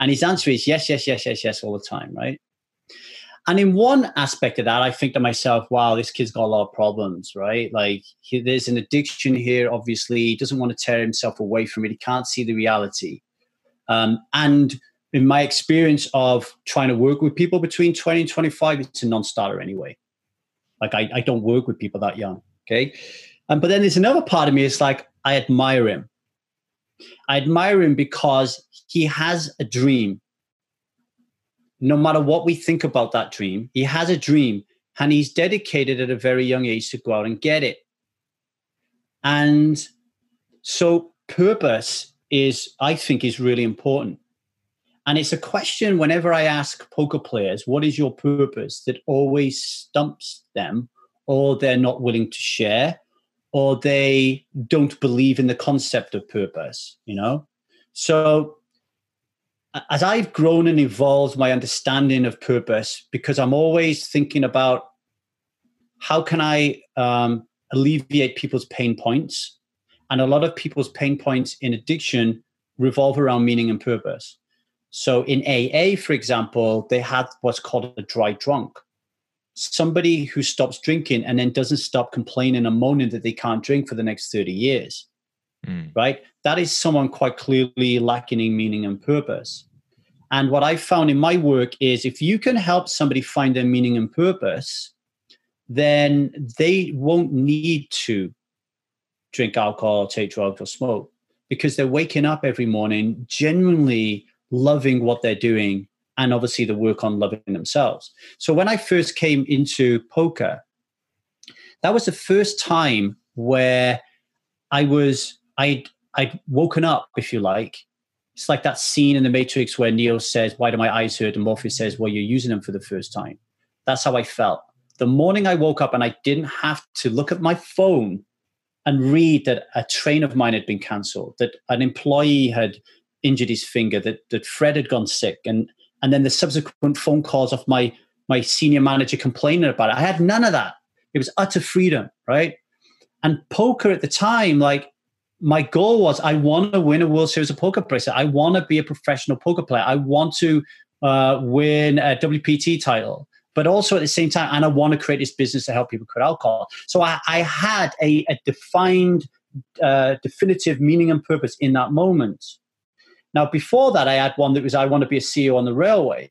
And his answer is yes, yes, yes, yes, yes, all the time, right? And in one aspect of that, I think to myself, wow, this kid's got a lot of problems, right? Like he, there's an addiction here. Obviously, he doesn't want to tear himself away from it. He can't see the reality. Um, and in my experience of trying to work with people between 20 and 25, it's a non-starter anyway. Like I, I don't work with people that young. Okay. Um, but then there's another part of me. It's like I admire him. I admire him because he has a dream no matter what we think about that dream, he has a dream and he's dedicated at a very young age to go out and get it. And so purpose is, I think, is really important. And it's a question whenever I ask poker players, what is your purpose, that always stumps them, or they're not willing to share, or they don't believe in the concept of purpose, you know? So as I've grown and evolved my understanding of purpose, because I'm always thinking about how can I um, alleviate people's pain points, and a lot of people's pain points in addiction revolve around meaning and purpose. So in AA, for example, they had what's called a dry drunk. Somebody who stops drinking and then doesn't stop complaining and moaning that they can't drink for the next 30 years. Mm. Right? That is someone quite clearly lacking in meaning and purpose. And what I found in my work is if you can help somebody find their meaning and purpose, then they won't need to drink alcohol, take drugs, or smoke because they're waking up every morning genuinely loving what they're doing and obviously the work on loving themselves. So when I first came into poker, that was the first time where I was I'd I'd woken up, if you like, it's like that scene in the Matrix where Neo says, "Why do my eyes hurt?" and Morpheus says, "Well, you're using them for the first time." That's how I felt. the morning I woke up and I didn't have to look at my phone and read that a train of mine had been cancelled, that an employee had injured his finger, that, that Fred had gone sick, and, and then the subsequent phone calls of my, my senior manager complaining about it. I had none of that. It was utter freedom, right? And poker at the time, like my goal was I want to win a World Series of Poker bracelet. I want to be a professional poker player. I want to uh, win a WPT title, but also at the same time, and I want to create this business to help people quit alcohol. So I, I had a, a defined, uh, definitive meaning and purpose in that moment. Now, before that, I had one that was I want to be a CEO on the railway.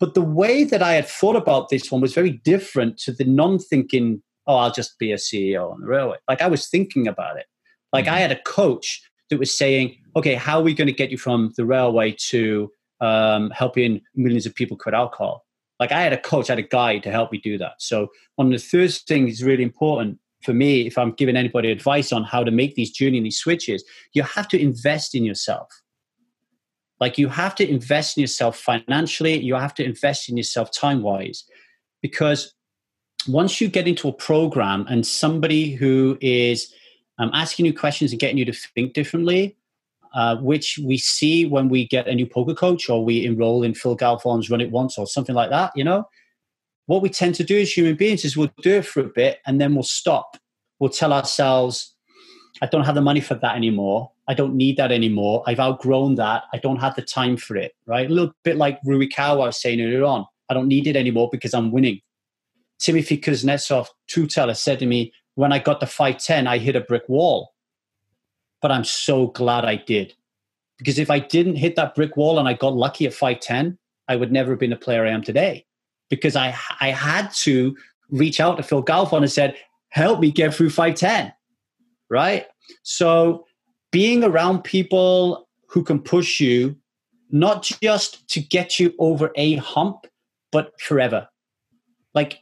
But the way that I had thought about this one was very different to the non thinking, oh, I'll just be a CEO on the railway. Like I was thinking about it. Like mm-hmm. I had a coach that was saying, okay, how are we going to get you from the railway to um, helping millions of people quit alcohol? Like I had a coach, I had a guide to help me do that. So one of the first things is really important for me, if I'm giving anybody advice on how to make these journey and these switches, you have to invest in yourself. Like you have to invest in yourself financially, you have to invest in yourself time wise, because once you get into a program and somebody who is um, asking you questions and getting you to think differently, uh, which we see when we get a new poker coach or we enroll in Phil Galfond's Run It Once or something like that, you know, what we tend to do as human beings is we'll do it for a bit and then we'll stop. We'll tell ourselves, I don't have the money for that anymore. I don't need that anymore. I've outgrown that. I don't have the time for it, right? A little bit like Rui Cao I was saying earlier on. I don't need it anymore because I'm winning. Timofey Kuznetsov, Trueteller, said to me, when I got to 5'10, I hit a brick wall. But I'm so glad I did. Because if I didn't hit that brick wall and I got lucky at 5'10, I would never have been the player I am today. Because I, I had to reach out to Phil Galfond and said, help me get through 5'10. Right? So being around people who can push you, not just to get you over a hump, but forever. Like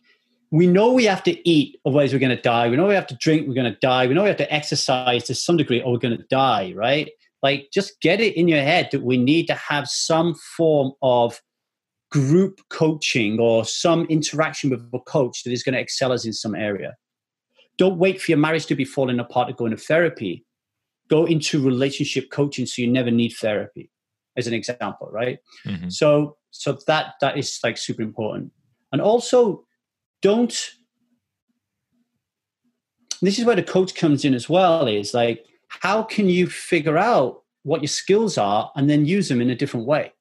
we know we have to eat, otherwise we're going to die. We know we have to drink, we're going to die. We know we have to exercise to some degree, or we're going to die, right? Like, just get it in your head that we need to have some form of group coaching or some interaction with a coach that is going to excel us in some area. Don't wait for your marriage to be falling apart to go into therapy. Go into relationship coaching so you never need therapy, as an example, right? Mm-hmm. So, so that that is like super important. And also, don't this is where the coach comes in as well is like how can you figure out what your skills are and then use them in a different way?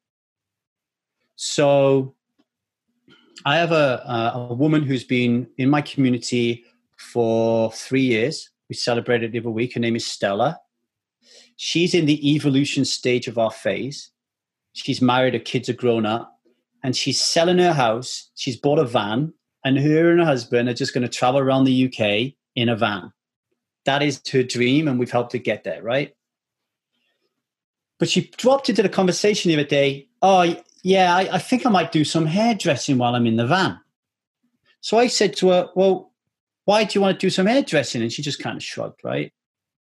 So i have a, a woman who's been in my community for three years. We celebrated the other week. Her name is stella. She's in the evolution stage of our phase. She's married her kids are grown up and she's selling her house. She's bought a van and her and her husband are just going to travel around the UK in a van. That is her dream, and we've helped her get there, right? But she dropped into the conversation the other day. Oh, yeah, I, I think I might do some hairdressing while I'm in the van. So I said to her, Well, why do you want to do some hairdressing? And she just kind of shrugged, right?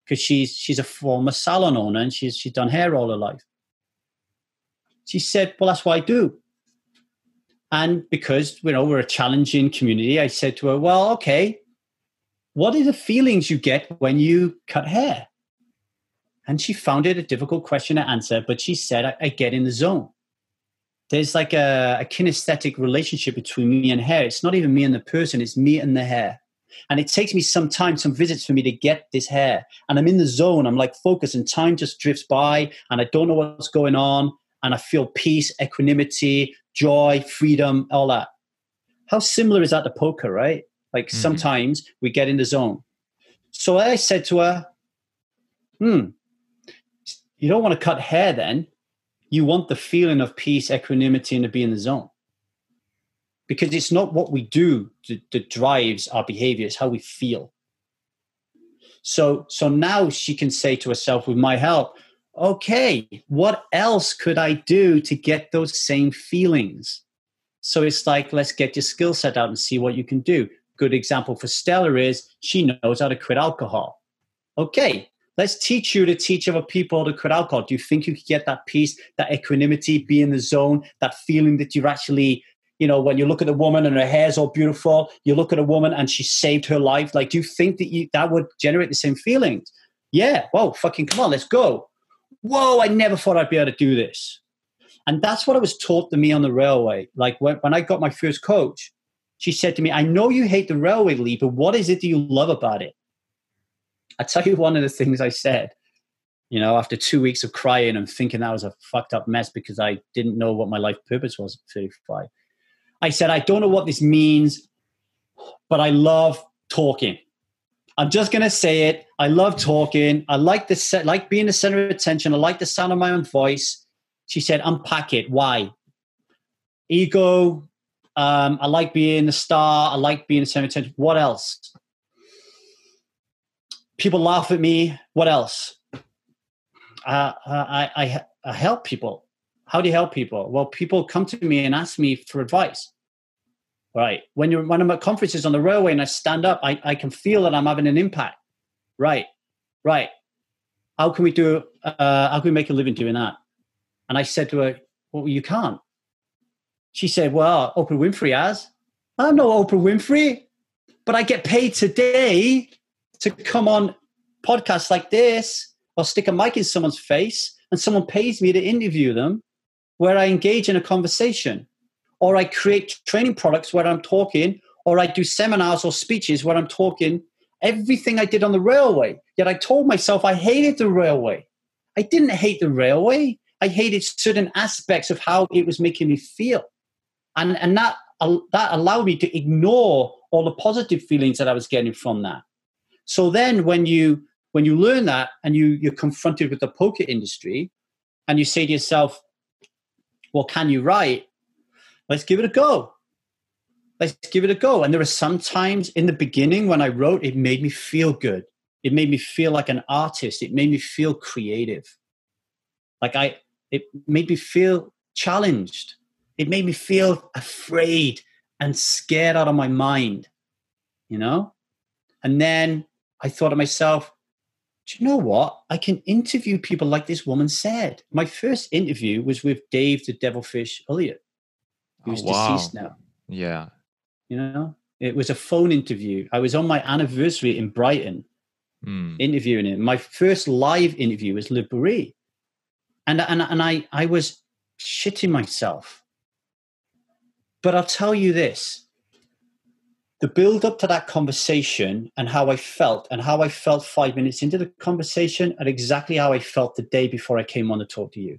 Because she's she's a former salon owner and she's she's done hair all her life. She said, Well, that's what I do. And because you know we're a challenging community, I said to her, "Well, okay, what are the feelings you get when you cut hair?" And she found it a difficult question to answer, but she said, "I, I get in the zone." There's like a, a kinesthetic relationship between me and hair. It's not even me and the person; it's me and the hair. And it takes me some time, some visits for me to get this hair. And I'm in the zone. I'm like focused, and time just drifts by, and I don't know what's going on. And I feel peace, equanimity, joy, freedom, all that. How similar is that to poker, right? Like mm-hmm. sometimes we get in the zone. So I said to her, hmm, you don't want to cut hair then. You want the feeling of peace, equanimity, and to be in the zone. Because it's not what we do that, that drives our behavior, it's how we feel. So, so now she can say to herself, with my help, okay, what else could I do to get those same feelings? So it's like, let's get your skill set out and see what you can do. Good example for Stella is she knows how to quit alcohol. Okay, let's teach you to teach other people to quit alcohol. Do you think you could get that peace, that equanimity, be in the zone, that feeling that you're actually you know, when you look at a woman and her hair's all beautiful, you look at a woman and she saved her life. Like, do you think that you, that would generate the same feelings? Yeah. Whoa, fucking come on, let's go. Whoa, I never thought I'd be able to do this. And that's what I was taught to me on the railway. Like when, when I got my first coach, she said to me, I know you hate the railway, Lee, but what is it that you love about it? I tell you one of the things I said, you know, after two weeks of crying and thinking that was a fucked up mess because I didn't know what my life purpose was at 35. I said, I don't know what this means, but I love talking. I'm just gonna say it. I love talking. I like the set, like being the center of attention. I like the sound of my own voice. She said, unpack it. Why? Ego. Um, I like being the star. I like being the center of attention. What else? People laugh at me. What else? Uh, I, I, I help people. How do you help people? Well, people come to me and ask me for advice. Right. When you're when I'm at conferences on the railway and I stand up, I, I can feel that I'm having an impact. Right. Right. How can we do uh, how can we make a living doing that? And I said to her, Well, you can't. She said, Well, Oprah Winfrey has. I'm no Oprah Winfrey, but I get paid today to come on podcasts like this or stick a mic in someone's face and someone pays me to interview them where I engage in a conversation or I create training products where I'm talking, or I do seminars or speeches where I'm talking everything I did on the railway. Yet I told myself I hated the railway. I didn't hate the railway. I hated certain aspects of how it was making me feel. And, and that, that allowed me to ignore all the positive feelings that I was getting from that. So then when you when you learn that and you you're confronted with the poker industry and you say to yourself, well, can you write? Let's give it a go. Let's give it a go. And there were some times in the beginning when I wrote, it made me feel good. It made me feel like an artist. It made me feel creative. Like I, it made me feel challenged. It made me feel afraid and scared out of my mind, you know? And then I thought to myself, do you know what? I can interview people like this woman said. My first interview was with Dave the Devilfish Ulliott who's oh, wow. deceased now. Yeah. You know, it was a phone interview. I was on my anniversary in Brighton mm. interviewing him. My first live interview was Le. And, and, and I, I was shitting myself. But I'll tell you this the build up to that conversation and how I felt, and how I felt five minutes into the conversation, and exactly how I felt the day before I came on to talk to you.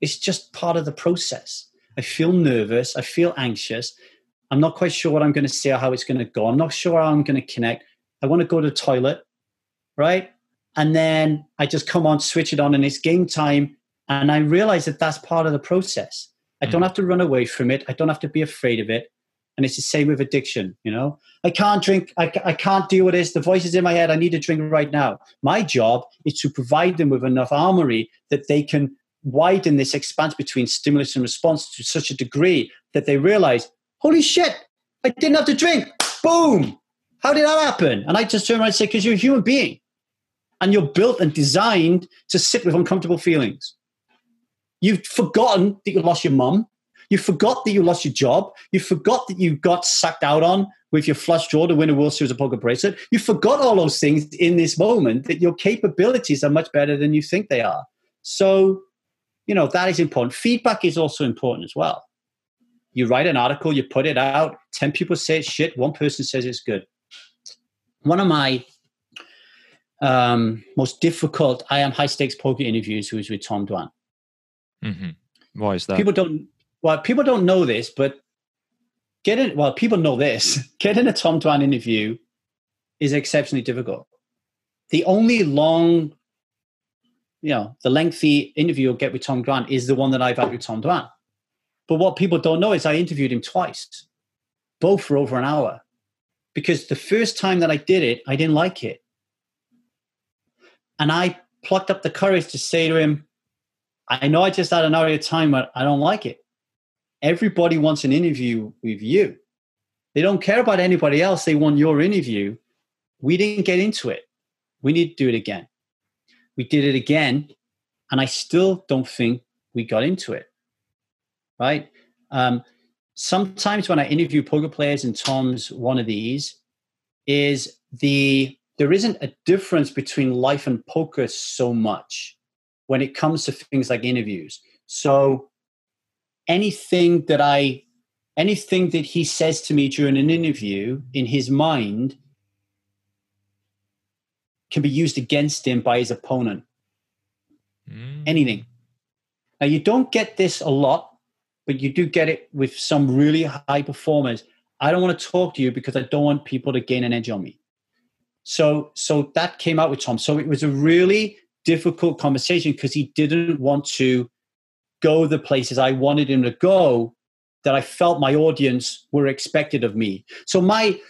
It's just part of the process. I feel nervous. I feel anxious. I'm not quite sure what I'm going to say or how it's going to go. I'm not sure how I'm going to connect. I want to go to the toilet, right? And then I just come on, switch it on, and it's game time. And I realize that that's part of the process. I don't mm. have to run away from it. I don't have to be afraid of it. And it's the same with addiction, you know? I can't drink. I, I can't deal with this. The voices in my head. I need to drink right now. My job is to provide them with enough armory that they can widen this expanse between stimulus and response to such a degree that they realize, holy shit, I didn't have to drink. Boom. How did that happen? And I just turn around and say, because you're a human being and you're built and designed to sit with uncomfortable feelings. You've forgotten that you lost your mum. You forgot that you lost your job. You forgot that you got sucked out on with your flush draw to win a World Series of Poker bracelet. You forgot all those things in this moment that your capabilities are much better than you think they are. So you know, that is important. Feedback is also important as well. You write an article, you put it out, 10 people say it's shit, one person says it's good. One of my um, most difficult I am high stakes poker interviews was with Tom Dwan. Mm-hmm. Why is that? People don't well, people don't know this, but getting well, people know this. Getting a Tom Dwan interview is exceptionally difficult. The only long you know, the lengthy interview you'll get with Tom Dwan is the one that I've had with Tom Dwan. But what people don't know is I interviewed him twice, both for over an hour. Because the first time that I did it, I didn't like it. And I plucked up the courage to say to him, I know I just had an hour of time, but I don't like it. Everybody wants an interview with you. They don't care about anybody else. They want your interview. We didn't get into it. We need to do it again. We did it again, and I still don't think we got into it. Right? Um, sometimes when I interview poker players, and Tom's one of these, is the there isn't a difference between life and poker so much when it comes to things like interviews. So anything that I anything that he says to me during an interview in his mind can be used against him by his opponent. Mm. Anything. Now you don't get this a lot but you do get it with some really high performers. I don't want to talk to you because I don't want people to gain an edge on me. So, so that came out with Tom. So it was a really difficult conversation because he didn't want to go the places I wanted him to go that I felt my audience were expected of me. So my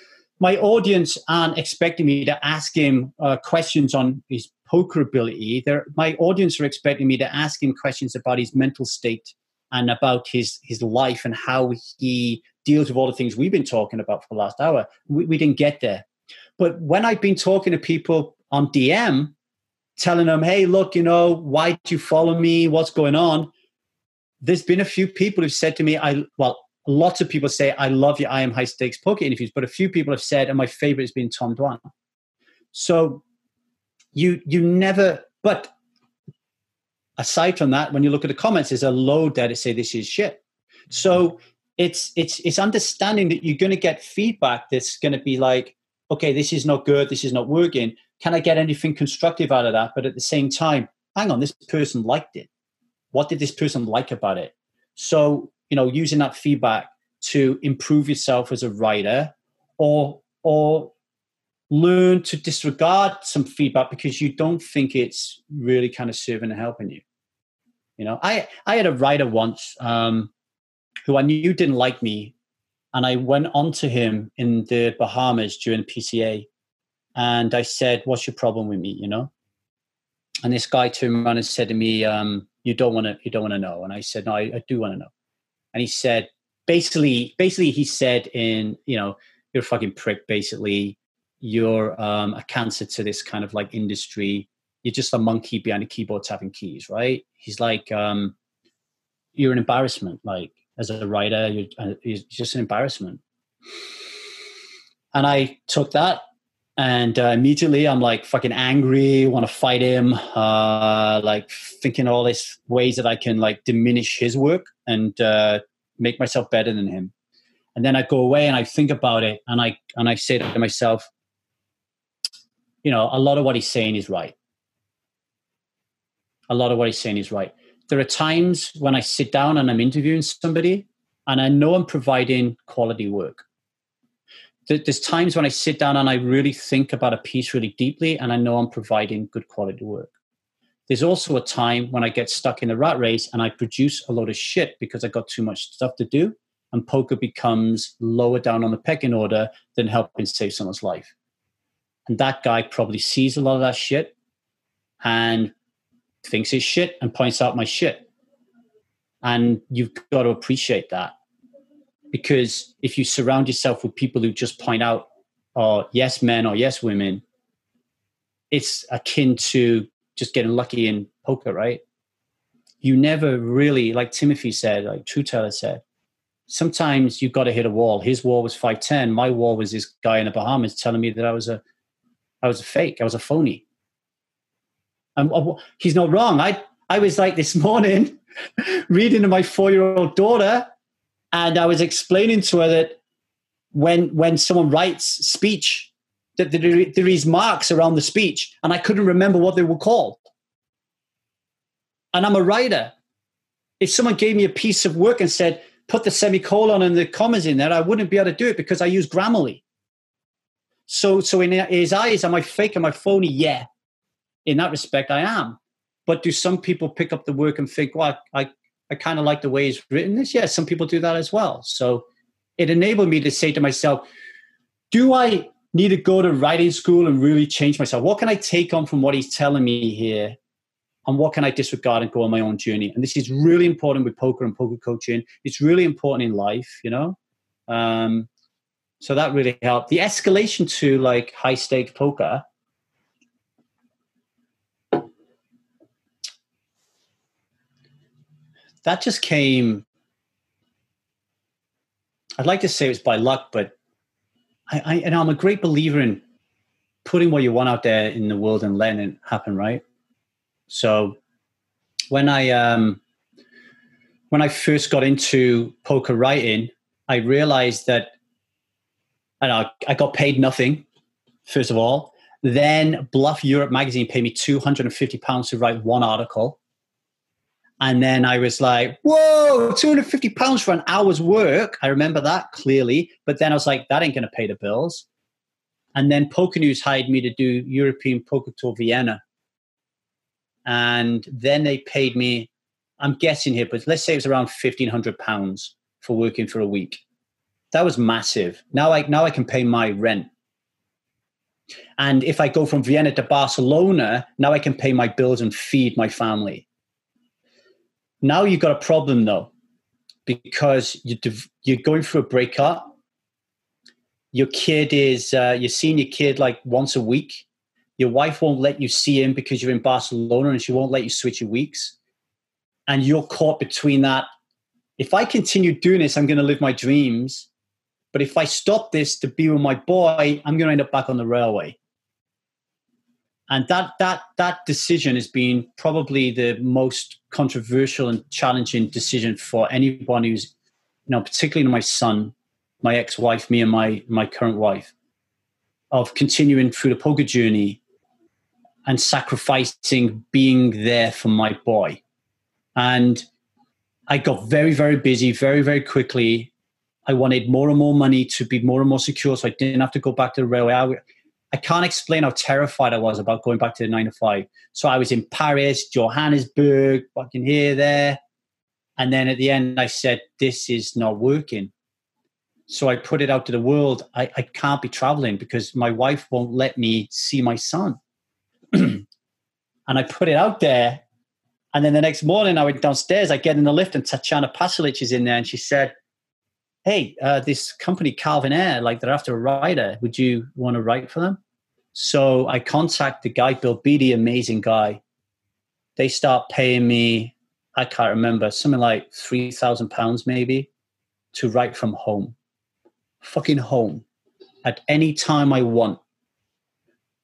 my audience aren't expecting me to ask him uh, questions on his poker ability. They're, my audience are expecting me to ask him questions about his mental state and about his his life and how he deals with all the things we've been talking about for the last hour. We, we didn't get there. But when I've been talking to people on DM, telling them, hey, look, you know, why do you follow me? What's going on? There's been a few people who've said to me, I well, lots of people say, I love your I am high stakes poker interviews, but a few people have said, and my favorite has been Tom Dwan. So you you never but aside from that, when you look at the comments, there's a load there to say this is shit. So mm-hmm. it's it's it's understanding that you're going to get feedback that's going to be like, okay, this is not good, this is not working. Can I get anything constructive out of that? But at the same time, hang on, this person liked it. What did this person like about it? So you know, using that feedback to improve yourself as a writer, or or learn to disregard some feedback because you don't think it's really kind of serving and helping you. You know, I I had a writer once um, who I knew didn't like me, and I went on to him in the Bahamas during PCA, and I said, "What's your problem with me?" You know, and this guy turned around and said to me, um, "You don't want to, you don't want to know." And I said, "No, I, I do want to know." And he said, basically, basically, he said, "In you know, you're a fucking prick." Basically, you're um, a cancer to this kind of like industry. You're just a monkey behind a keyboard tapping keys, right? He's like, um, you're an embarrassment. Like as a writer, you're, uh, you're just an embarrassment. And I took that and uh, immediately I'm like fucking angry, want to fight him, uh, like thinking all these ways that I can like diminish his work and uh, make myself better than him. And then I go away and I think about it and I and I say to myself, you know, a lot of what he's saying is right. A lot of what he's saying is right. There are times when I sit down and I'm interviewing somebody and I know I'm providing quality work. There's times when I sit down and I really think about a piece really deeply and I know I'm providing good quality work. There's also a time when I get stuck in the rat race and I produce a lot of shit because I got too much stuff to do and poker becomes lower down on the pecking order than helping save someone's life. And that guy probably sees a lot of that shit and thinks it's shit and points out my shit. And you've got to appreciate that. Because if you surround yourself with people who just point out, or yes men or yes women, it's akin to just getting lucky in poker, right? You never really, like Timofey said, like Trueteller said, sometimes you've got to hit a wall. His wall was 5'10. My wall was this guy in the Bahamas telling me that I was a I was a fake. I was a phony. And he's not wrong. I I was like this morning reading to my four year old daughter, and I was explaining to her that when when someone writes speech, that there, is marks around the speech, and I couldn't remember what they were called. And I'm a writer. If someone gave me a piece of work and said, put the semicolon and the commas in there, I wouldn't be able to do it because I use Grammarly. So, so in his eyes, am I fake? Am I phony? Yeah. In that respect, I am. But do some people pick up the work and think, well, I, I kind of like the way he's written this? Yeah, some people do that as well. So it enabled me to say to myself, do I need to go to writing school and really change myself? What can I take on from what he's telling me here? And what can I disregard and go on my own journey? And this is really important with poker and poker coaching. It's really important in life, you know. Um, so that really helped. The escalation to like high stake poker. That just came I'd like to say it was by luck, but I, I and I'm a great believer in putting what you want out there in the world and letting it happen, right? So when I um, when I first got into poker writing, I realized that I, I got paid nothing, first of all. Then Bluff Europe magazine paid me 250 pounds to write one article. And then I was like, whoa, 250 pounds for an hour's work. I remember that clearly. But then I was like, that ain't going to pay the bills. And then Poker News hired me to do European Poker Tour Vienna. And then they paid me, I'm guessing here, but let's say it was around 1500 pounds for working for a week. That was massive. Now I, now I can pay my rent. And if I go from Vienna to Barcelona, now I can pay my bills and feed my family. Now you've got a problem though, because you you're going through a breakup. Your kid is uh, you're seeing your kid like once a week. Your wife won't let you see him because you're in Barcelona, and she won't let you switch your weeks. And you're caught between that. If I continue doing this, I'm going to live my dreams. But if I stop this to be with my boy, I'm going to end up back on the railway and that that that decision has been probably the most controversial and challenging decision for anyone who's you know particularly my son my ex-wife me and my my current wife of continuing through the poker journey and sacrificing being there for my boy. And i got very very busy very very quickly. I wanted more and more money to be more and more secure so i didn't have to go back to the railway I, can't explain how terrified I was about going back to the nine to five. So I was in Paris, Johannesburg, fucking here, there. And then at the end, I said, this is not working. So I put it out to the world. I, I can't be traveling because my wife won't let me see my son. and I put it out there. And then the next morning, I went downstairs. I get in the lift, and Tatjana Pasalic is in there, and she said, hey, uh, this company Calvin Ayre, like they're after a writer. Would you want to write for them? So I contact the guy, Bill Beattie, amazing guy. They start paying me, I can't remember, something like three thousand pounds maybe, to write from home, fucking home, at any time I want.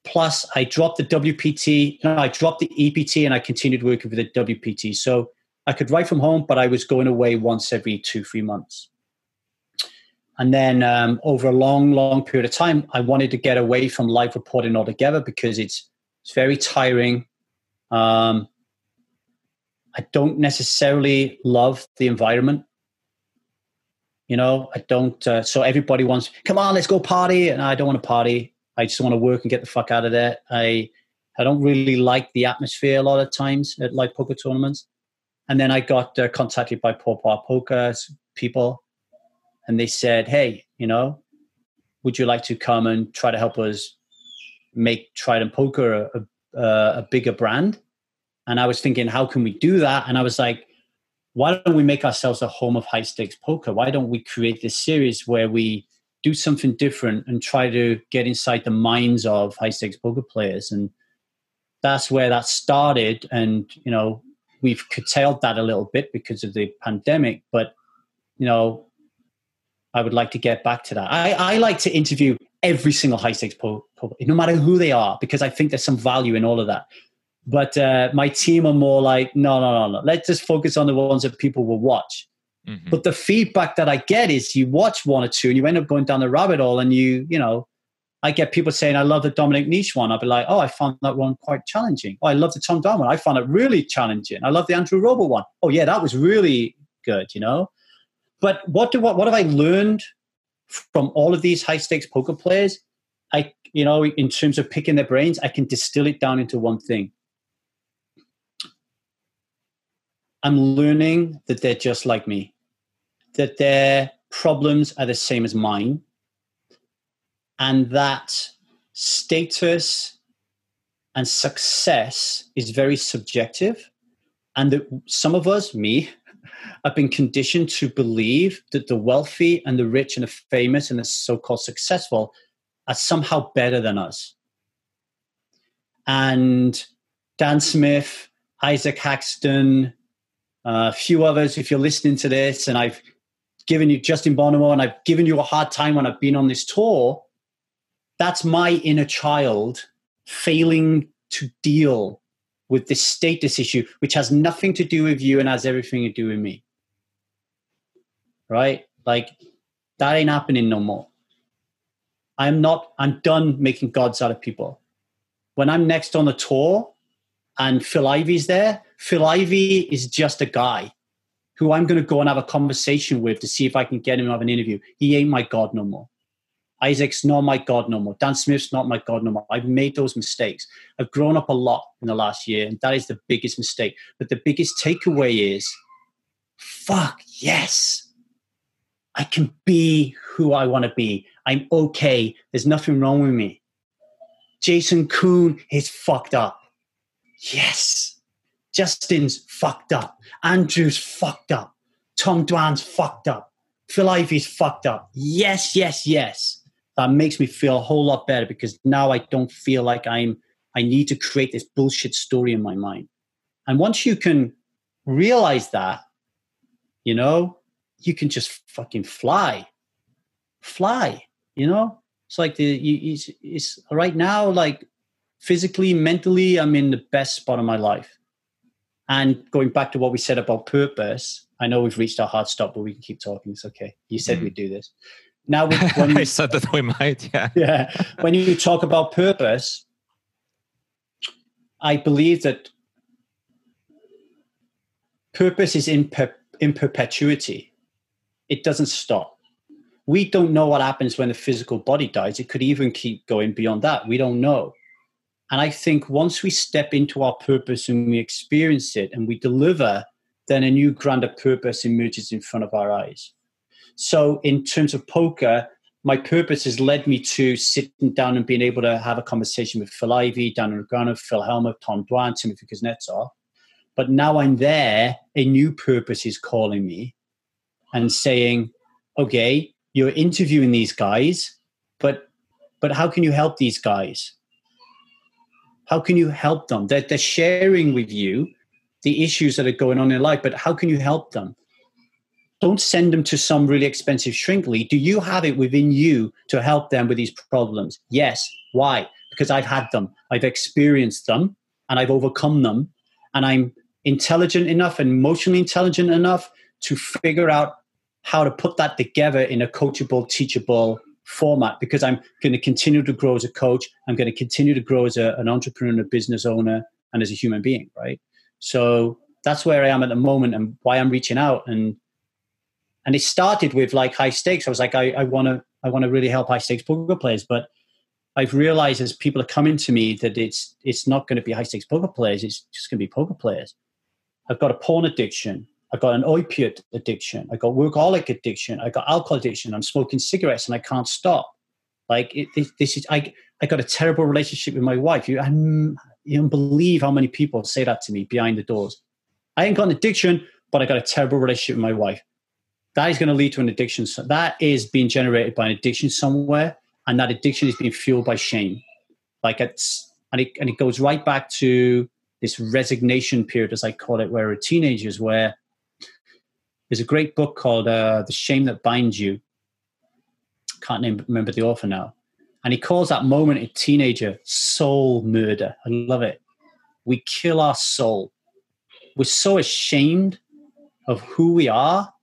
Plus, I dropped the WPT. No, I dropped the EPT, and I continued working for the WPT. So I could write from home, but I was going away once every two, three months. And then um, over a long, long period of time, I wanted to get away from live reporting altogether because it's it's very tiring. Um, I don't necessarily love the environment. You know, I don't. Uh, so everybody wants, come on, let's go party, and I don't want to party. I just want to work and get the fuck out of there. I I don't really like the atmosphere a lot of times at live poker tournaments. And then I got uh, contacted by partypoker people and they said, "Hey, you know, would you like to come and try to help us make Trident Poker a, a, uh, a bigger brand?" And I was thinking, how can we do that? And I was like, why don't we make ourselves a home of high stakes poker? Why don't we create this series where we do something different and try to get inside the minds of high stakes poker players? And that's where that started. And, you know, we've curtailed that a little bit because of the pandemic. But, you know, I would like to get back to that. I, I like to interview every single high stakes po, po, no matter who they are, because I think there's some value in all of that. But uh, my team are more like, no, no, no, no. Let's just focus on the ones that people will watch. Mm-hmm. But the feedback that I get is you watch one or two and you end up going down the rabbit hole and you, you know, I get people saying, I love the Dominik Nitsche one. I'll be like, oh, I found that one quite challenging. Oh, I love the Tom one. I found it really challenging. I love the Andrew Robl one. Oh, yeah, that was really good, you know? But what do what, what have I learned from all of these high stakes poker players? I you know, in terms of picking their brains, I can distill it down into one thing. I'm learning that they're just like me, that their problems are the same as mine, and that status and success is very subjective. And that some of us, me, have been conditioned to believe that the wealthy and the rich and the famous and the so-called successful are somehow better than us. And Dan Smith, Isaac Haxton, uh, a few others, if you're listening to this, and I've given you Justin Bonomo and I've given you a hard time when I've been on this tour, that's my inner child failing to deal with this status issue, which has nothing to do with you and has everything to do with me. Right? Like that ain't happening no more. I'm not, I'm done making gods out of people. When I'm next on the tour and Phil Ivey's there, Phil Ivey is just a guy who I'm going to go and have a conversation with to see if I can get him to have an interview. He ain't my God no more. Isaac's not my God no more. Dan Smith's not my God no more. I've made those mistakes. I've grown up a lot in the last year, and that is the biggest mistake. But the biggest takeaway is fuck, yes. I can be who I want to be. I'm okay. There's nothing wrong with me. Jason Koon is fucked up. Yes. Justin's fucked up. Andrew's fucked up. Tom Dwan's fucked up. Phil Ivey's fucked up. Yes, yes, yes. That makes me feel a whole lot better because now I don't feel like I'm I need to create this bullshit story in my mind. And once you can realize that, you know, you can just fucking fly. Fly, you know? It's like the you, it's, it's right now like physically, mentally, I'm in the best spot of my life. And going back to what we said about purpose, I know we've reached our hard stop, but we can keep talking. It's okay. You said mm. we'd do this. Now, when I said that we might, yeah. Yeah. When you talk about purpose, I believe that purpose is in, per, in perpetuity, it doesn't stop. We don't know what happens when the physical body dies. It could even keep going beyond that. We don't know. And I think once we step into our purpose and we experience it and we deliver, then a new grander purpose emerges in front of our eyes. So, in terms of poker, my purpose has led me to sitting down and being able to have a conversation with Phil Ivey, Dan Negreanu, Phil Hellmuth, Tom Dwan, Timofey Kuznetsov. But now I'm there, a new purpose is calling me and saying, okay, you're interviewing these guys, but but how can you help these guys? How can you help them? They're, they're sharing with you the issues that are going on in life, but how can you help them? Don't send them to some really expensive shrink lead. Do you have it within you to help them with these problems? Yes. Why? Because I've had them, I've experienced them, and I've overcome them. And I'm intelligent enough and emotionally intelligent enough to figure out how to put that together in a coachable, teachable format because I'm going to continue to grow as a coach. I'm going to continue to grow as a, an entrepreneur and a business owner and as a human being, right? So that's where I am at the moment and why I'm reaching out. And and it started with like high stakes. I was like, I, I want to I want to really help high stakes poker players, but I've realized as people are coming to me that it's it's not going to be high stakes poker players. It's just going to be poker players. I've got a porn addiction. I've got an opiate addiction. I've got workaholic addiction. I've got alcohol addiction. I'm smoking cigarettes and I can't stop. Like it, this, is I. I got a terrible relationship with my wife. You, I'm, you don't believe how many people say that to me behind the doors. I ain't got an addiction, but I got a terrible relationship with my wife. That is going to lead to an addiction. So that is being generated by an addiction somewhere, and that addiction is being fueled by shame. Like it's and it and it goes right back to this resignation period, as I call it, where we're teenagers, where there's a great book called uh, The Shame That Binds You. Can't name, remember the author now. And he calls that moment a teenager soul murder. I love it. We kill our soul. We're so ashamed of who we are,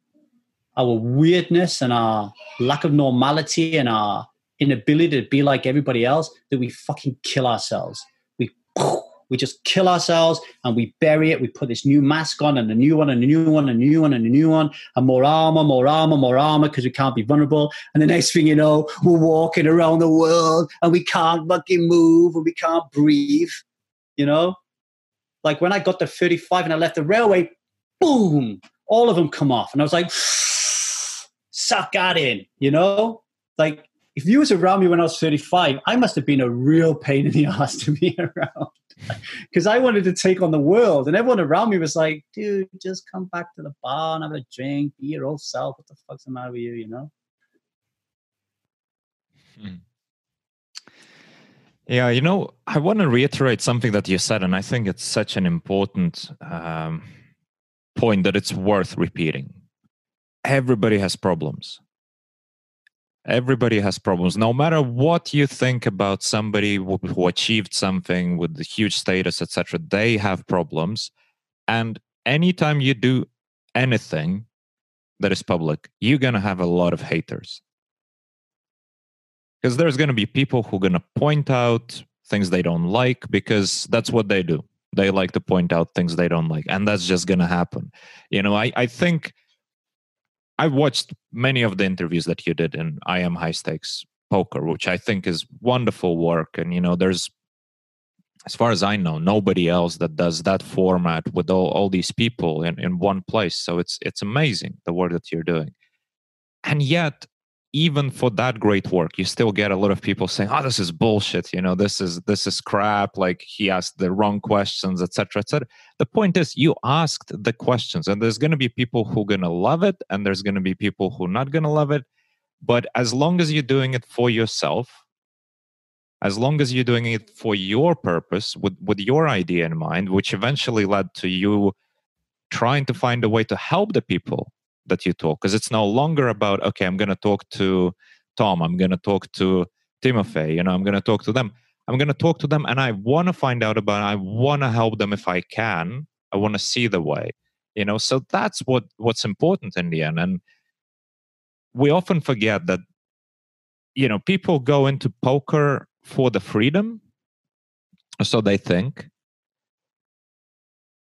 our weirdness and our lack of normality and our inability to be like everybody else, that we fucking kill ourselves. We we just kill ourselves and we bury it. We put this new mask on and a new one and a new one and a new one and a new one and more armor, more armor, more armor because we can't be vulnerable. And the next thing you know, we're walking around the world and we can't fucking move and we can't breathe. You know, like when I got to 35 and I left the railway, boom, all of them come off. And I was like, suck that in, you know? Like if you was around me when I was 35, I must have been a real pain in the ass to be around because I wanted to take on the world, and everyone around me was like, "Dude, just come back to the bar and have a drink, be your old self. What the fuck's the matter with you?" You know. Hmm. Yeah, you know, I want to reiterate something that you said, and I think it's such an important um, point that it's worth repeating. Everybody has problems. Everybody has problems. No matter what you think about somebody who, achieved something with the huge status, etc., they have problems. And anytime you do anything that is public, you're gonna have a lot of haters. Because there's gonna be people who are gonna point out things they don't like because that's what they do. They like to point out things they don't like, and that's just gonna happen. You know, I, I think I've watched many of the interviews that you did in I am high stakes poker, which I think is wonderful work. And you know, there's as far as I know, nobody else that does that format with all, all these people in, in one place. So it's it's amazing the work that you're doing. And yet even for that great work you still get a lot of people saying oh this is bullshit you know this is this is crap like he asked the wrong questions etc etc the point is you asked the questions and there's going to be people who are going to love it and there's going to be people who are not going to love it but as long as you're doing it for yourself as long as you're doing it for your purpose with with your idea in mind which eventually led to you trying to find a way to help the people that you talk because it's no longer about okay i'm going to talk to tom i'm going to talk to timothy you know i'm going to talk to them i'm going to talk to them and i want to find out about it. i want to help them if i can i want to see the way you know so that's what what's important in the end and we often forget that you know people go into poker for the freedom so they think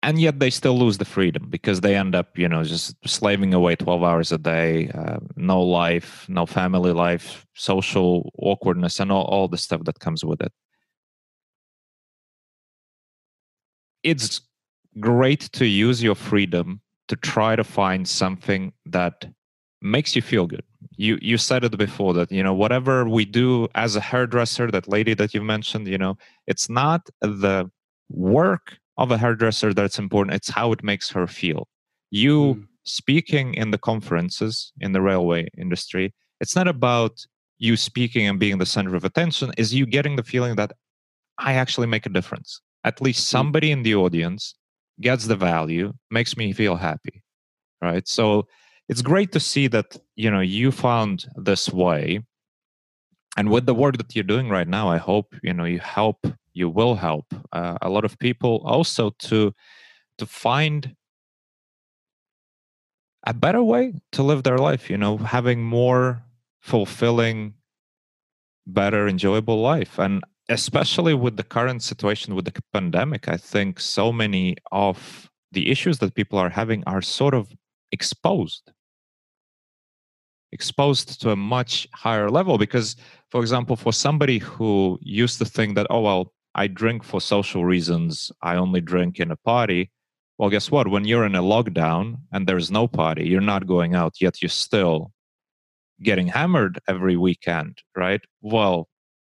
and yet they still lose the freedom because they end up you know just slaving away 12 hours a day uh, no life no family life social awkwardness and all, all the stuff that comes with it. It's great to use your freedom to try to find something that makes you feel good. You you said it before that you know whatever we do as a hairdresser that lady that you mentioned you know it's not the work of a hairdresser that's important it's how it makes her feel you mm. speaking in the conferences in the railway industry it's not about you speaking and being the center of attention is you getting the feeling that i actually make a difference at least mm. somebody mm. in the audience gets the value makes me feel happy right so it's great to see that you know you found this way and with the work that you're doing right now i hope you know you help you will help uh, a lot of people also to to find a better way to live their life you know having more fulfilling better enjoyable life. And especially with the current situation with the pandemic i think so many of the issues that people are having are sort of exposed. Exposed to a much higher level because for example for somebody who used to think that oh well I drink for social reasons. I only drink in a party. Well, guess what? When you're in a lockdown and there's no party, you're not going out, yet you're still getting hammered every weekend, right? Well,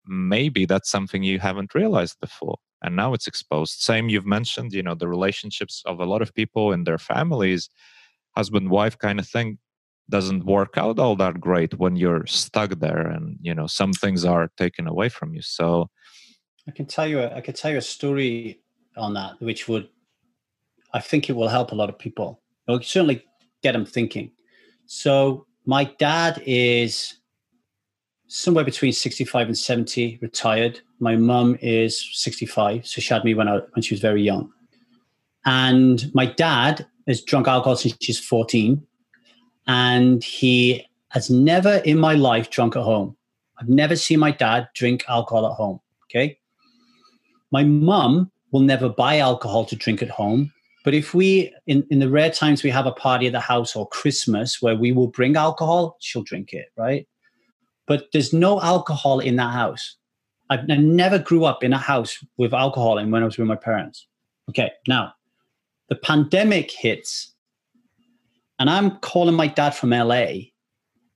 maybe that's something you haven't realized before. And now it's exposed. Same you've mentioned, you know, the relationships of a lot of people in their families, husband wife kind of thing doesn't work out all that great when you're stuck there and you know some things are taken away from you so I can tell you a, I could tell you a story on that, which would, I think it will help a lot of people. It will certainly get them thinking. So my dad is somewhere between 65 and 70, retired. My mum is 65, so she had me when I when she was very young. And my dad has drunk alcohol since she's 14, and he has never in my life drunk at home. I've never seen my dad drink alcohol at home. Okay. My mum will never buy alcohol to drink at home. But if we, in, in the rare times we have a party at the house or Christmas where we will bring alcohol, she'll drink it, right? But there's no alcohol in that house. I've, I never grew up in a house with alcohol in when I was with my parents. Okay, now the pandemic hits, and I'm calling my dad from LA,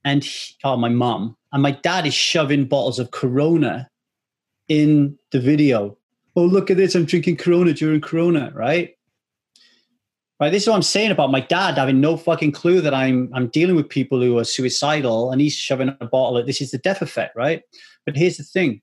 and he, oh, my mom, and my dad is shoving bottles of Corona in the video oh, look at this, I'm drinking Corona during Corona, right? Right. This is what I'm saying about my dad having no fucking clue that I'm I'm dealing with people who are suicidal and he's shoving a bottle of this is the deaf effect, right? But here's the thing.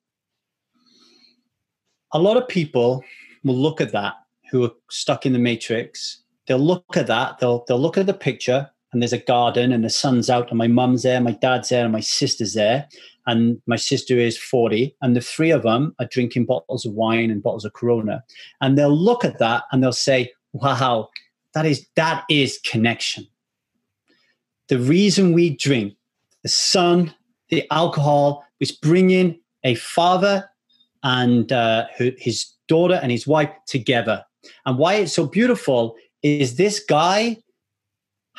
A lot of people will look at that who are stuck in the matrix. They'll look at that, they'll they'll look at the picture and there's a garden and the sun's out and my mum's there, my dad's there, and my sister's there. And my sister is 40, and the three of them are drinking bottles of wine and bottles of Corona. And they'll look at that and they'll say, Wow, that is that is connection. The reason we drink, the sun, the alcohol, is bringing a father and uh, his daughter and his wife together. And why it's so beautiful is this guy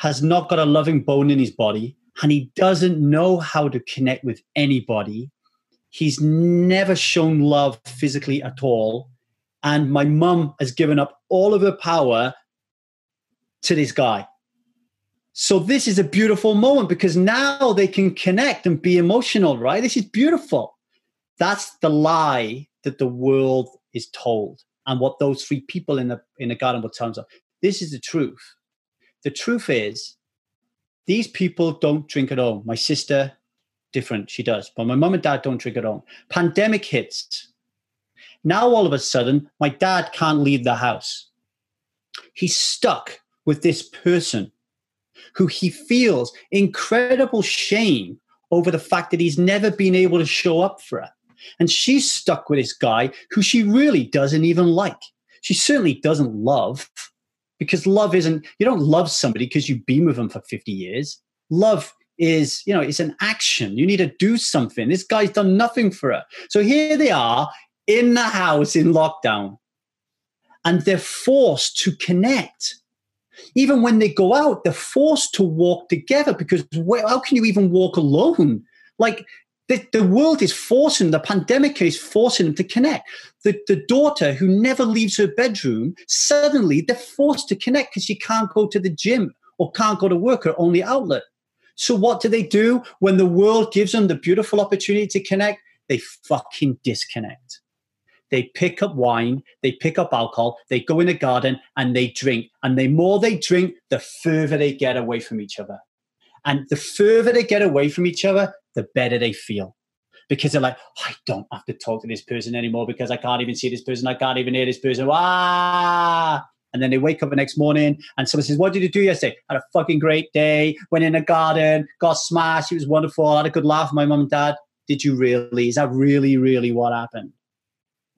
has not got a loving bone in his body and he doesn't know how to connect with anybody. He's never shown love physically at all. And my mum has given up all of her power to this guy. So this is a beautiful moment because now they can connect and be emotional, right? This is beautiful. That's the lie that the world is told and what those three people in the in the garden were telling us. This is the truth. The truth is these people don't drink at all. My sister, different, she does. But my mom and dad don't drink at all. Pandemic hits. Now all of a sudden, my dad can't leave the house. He's stuck with this person who he feels incredible shame over the fact that he's never been able to show up for her. And she's stuck with this guy who she really doesn't even like. She certainly doesn't love because love isn't, you don't love somebody because you've been with them for 50 years. Love is, you know, it's an action. You need to do something. This guy's done nothing for her. So here they are in the house in lockdown and they're forced to connect. Even when they go out, they're forced to walk together because how can you even walk alone? Like the, the world is forcing, the pandemic is forcing them to connect. The, the daughter who never leaves her bedroom, suddenly they're forced to connect because she can't go to the gym or can't go to work, her only outlet. So what do they do when the world gives them the beautiful opportunity to connect? They fucking disconnect. They pick up wine, they pick up alcohol, they go in a garden and they drink. And the more they drink, the further they get away from each other. And the further they get away from each other, the better they feel. Because they're like, oh, I don't have to talk to this person anymore because I can't even see this person. I can't even hear this person. Ah. And then they wake up the next morning and someone says, What did you do yesterday? Had a fucking great day. Went in a garden, got smashed. It was wonderful. I had a good laugh with my mum and dad. Did you really? Is that really, really what happened?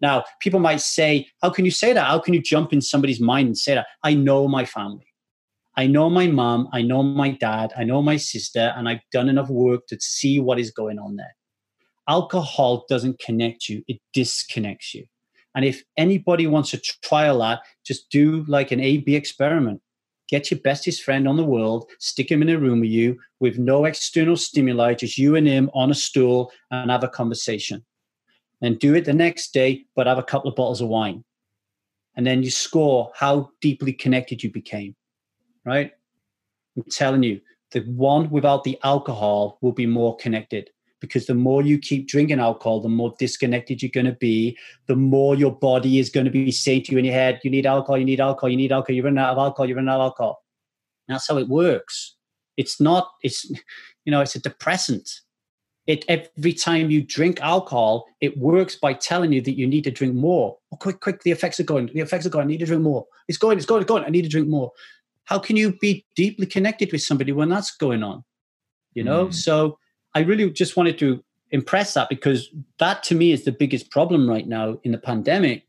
Now, people might say, How can you say that? How can you jump in somebody's mind and say that? I know my family. I know my mom, I know my dad, I know my sister, and I've done enough work to see what is going on there. Alcohol doesn't connect you, it disconnects you. And if anybody wants to trial that, just do like an A B experiment. Get your bestest friend on the world, stick him in a room with you with no external stimuli, just you and him on a stool and have a conversation. And do it the next day, but have a couple of bottles of wine. And then you score how deeply connected you became right? I'm telling you, the one without the alcohol will be more connected because the more you keep drinking alcohol, the more disconnected you're going to be. The more your body is going to be saying to you in your head, you need alcohol, you need alcohol, you need alcohol, you're running out of alcohol, you're running out of alcohol. that's how it works. It's not, it's, you know, it's a depressant. It every time you drink alcohol, it works by telling you that you need to drink more. Oh, quick, quick, the effects are going. The effects are going. I need to drink more. It's going, it's going, it's going. I need to drink more how can you be deeply connected with somebody when that's going on? You know mm. so i really just wanted to impress that because that to me is the biggest problem right now in the pandemic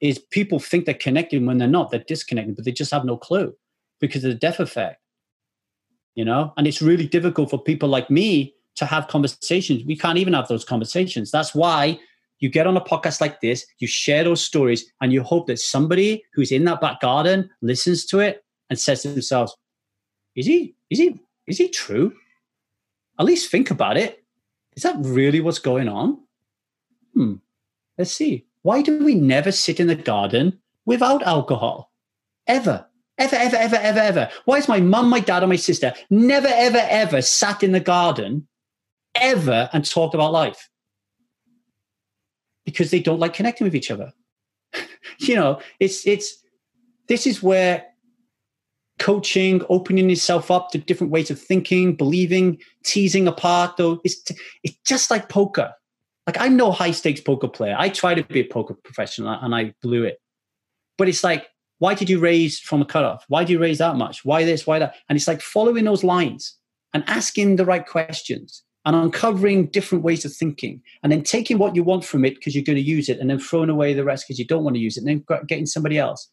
is people think they're connected when they're not they're disconnected but they just have no clue because of the deaf effect you know? And it's really difficult for people like me to have conversations. We can't even have those conversations. That's why you get on a podcast like this you share those stories and you hope that somebody who's in that back garden listens to it and says to themselves, is he, is he, is he true? At least think about it. Is that really what's going on? Hmm. Let's see. Why do we never sit in the garden without alcohol? Ever. Ever, ever, ever, ever, ever. Why is my mum, my dad, or my sister never, ever, ever sat in the garden ever and talked about life? Because they don't like connecting with each other. you know, it's it's this is where coaching, opening yourself up to different ways of thinking, believing, teasing apart. Though it's it's just like poker. Like I'm no high stakes poker player. I tried to be a poker professional and I blew it. But it's like why did you raise from a cutoff? Why do you raise that much? Why this? Why that? And it's like following those lines and asking the right questions and uncovering different ways of thinking and then taking what you want from it because you're going to use it and then throwing away the rest because you don't want to use it and then getting somebody else.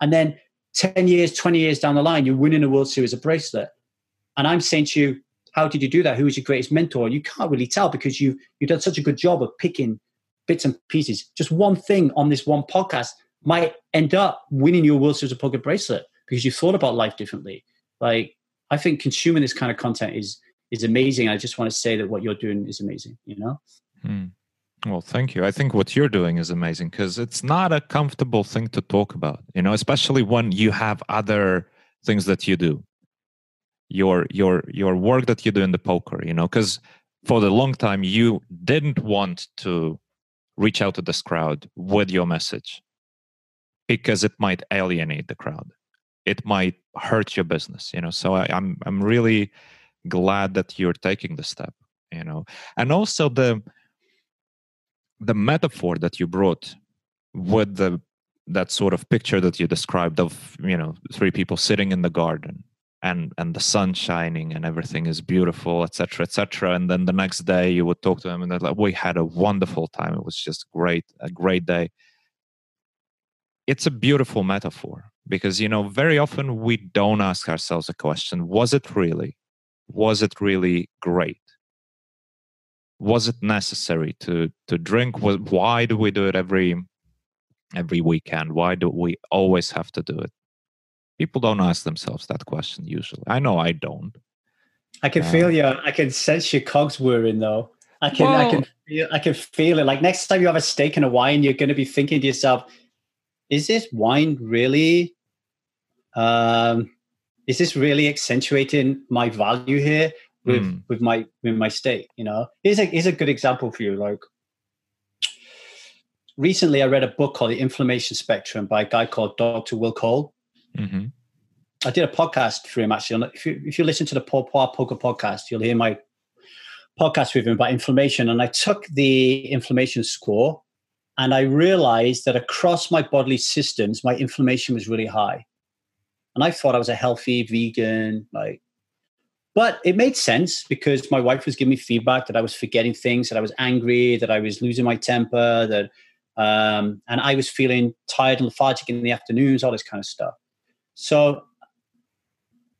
And then 10 years, 20 years down the line, you're winning a World Series of bracelet. And I'm saying to you, how did you do that? Who was your greatest mentor? You can't really tell because you you've done such a good job of picking bits and pieces. Just one thing on this one podcast might end up winning your World Series of Poker bracelet because you thought about life differently. Like I think consuming this kind of content is is amazing. I just want to say that what you're doing is amazing. You know. Hmm. Well, thank you. I think what you're doing is amazing because it's not a comfortable thing to talk about, you know, especially when you have other things that you do. Your your your work that you do in the poker, you know, because for the long time you didn't want to reach out to this crowd with your message because it might alienate the crowd. It might hurt your business, you know. So I, I'm I'm really glad that you're taking the step, you know, and also the the metaphor that you brought with the that sort of picture that you described of you know three people sitting in the garden and and the sun shining and everything is beautiful etc etc and then the next day you would talk to them and they're like we had a wonderful time. It was just great a great day. It's a beautiful metaphor because you know very often we don't ask ourselves a question was it really was it really great was it necessary to to drink? Why do we do it every every weekend? Why do we always have to do it? People don't ask themselves that question usually. I know i don't. I can uh, feel you i can sense your cogs whirring though. I can well, i can feel i can feel it. Like next time you have a steak and a wine you're going to be thinking to yourself is this wine really um is this really accentuating my value here with mm. with my with my state you know? Here's a here's a good example for you like recently i read a book called the inflammation spectrum by a guy called dr will cole. Mm-hmm. i did a podcast for him actually. If you if you listen to the partypoker podcast you'll hear my podcast with him about inflammation. And i took the inflammation score and i realized that across my bodily systems my inflammation was really high. And i thought i was a healthy vegan like but it made sense because my wife was giving me feedback that I was forgetting things, that I was angry, that I was losing my temper, that um, and I was feeling tired and lethargic in the afternoons, all this kind of stuff. So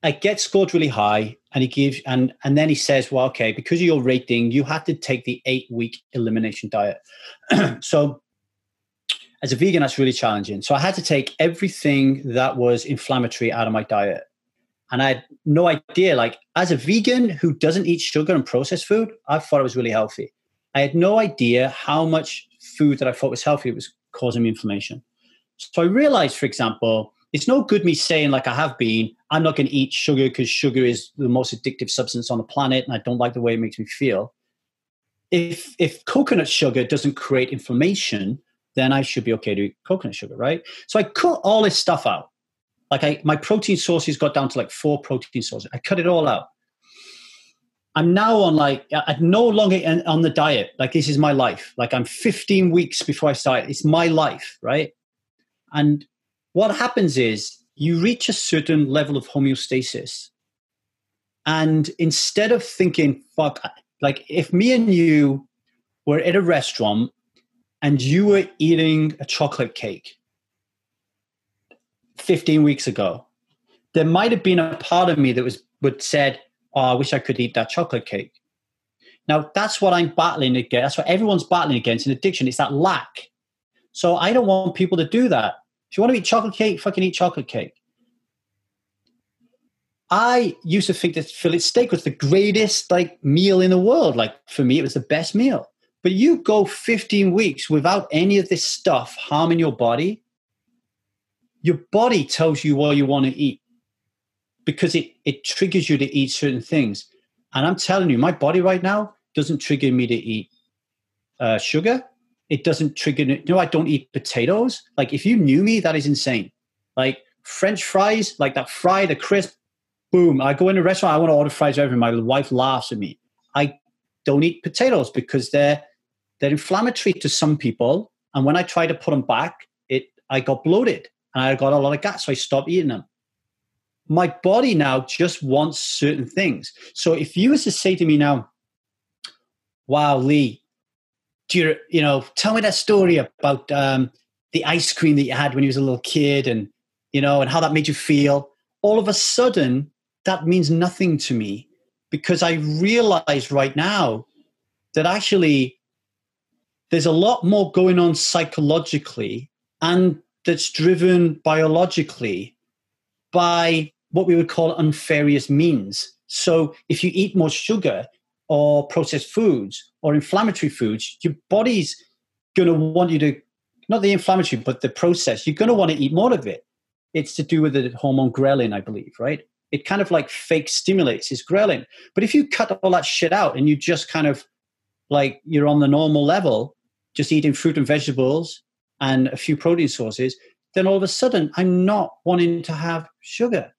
I get scored really high, and he gives and and then he says, "Well, okay, because of your rating, you had to take the eight week elimination diet." so as a vegan, that's really challenging. So I had to take everything that was inflammatory out of my diet and I had no idea. Like as a vegan who doesn't eat sugar and processed food, I thought it was really healthy. I had no idea how much food that I thought was healthy was causing me inflammation. So I realized, for example, it's no good me saying like I have been, I'm not going to eat sugar because sugar is the most addictive substance on the planet, and I don't like the way it makes me feel. If if coconut sugar doesn't create inflammation, then I should be okay to eat coconut sugar, right? So I cut all this stuff out like I, my protein sources got down to like four protein sources. I cut it all out. I'm now on like I'm no longer on the diet. Like this is my life. Like I'm 15 weeks before I start. It's my life, right? And what happens is you reach a certain level of homeostasis, and instead of thinking, "Fuck," like if me and you were at a restaurant and you were eating a chocolate cake 15 weeks ago, there might have been a part of me that was would said, "Oh, I wish I could eat that chocolate cake." Now that's what I'm battling against. That's what everyone's battling against in addiction. It's that lack. So I don't want people to do that. If you want to eat chocolate cake, fucking eat chocolate cake. I used to think that fillet steak was the greatest like meal in the world. Like for me, it was the best meal. But you go 15 weeks without any of this stuff harming your body, your body tells you what you want to eat because it, it triggers you to eat certain things. And I'm telling you, my body right now doesn't trigger me to eat uh, sugar. It doesn't trigger. You know, I don't eat potatoes. Like if you knew me, that is insane. Like French fries, like that fry, the crisp, boom. I go in a restaurant, I want to order fries over. My wife laughs at me. I don't eat potatoes because they're they're inflammatory to some people. And when I try to put them back, it I got bloated and I got a lot of gas, so I stopped eating them. My body now just wants certain things. So if you was to say to me now, "Wow, Lee, do you you know tell me that story about um, the ice cream that you had when you was a little kid, and you know, and how that made you feel," all of a sudden that means nothing to me because I realize right now that actually there's a lot more going on psychologically and that's driven biologically by what we would call unfarious means. So if you eat more sugar or processed foods or inflammatory foods, your body's going to want you to, not the inflammatory, but the process, you're going to want to eat more of it. It's to do with the hormone ghrelin, I believe, right? It kind of like fake stimulates is ghrelin. But if you cut all that shit out and you just kind of like you're on the normal level, just eating fruit and vegetables and a few protein sources, then all of a sudden I'm not wanting to have sugar.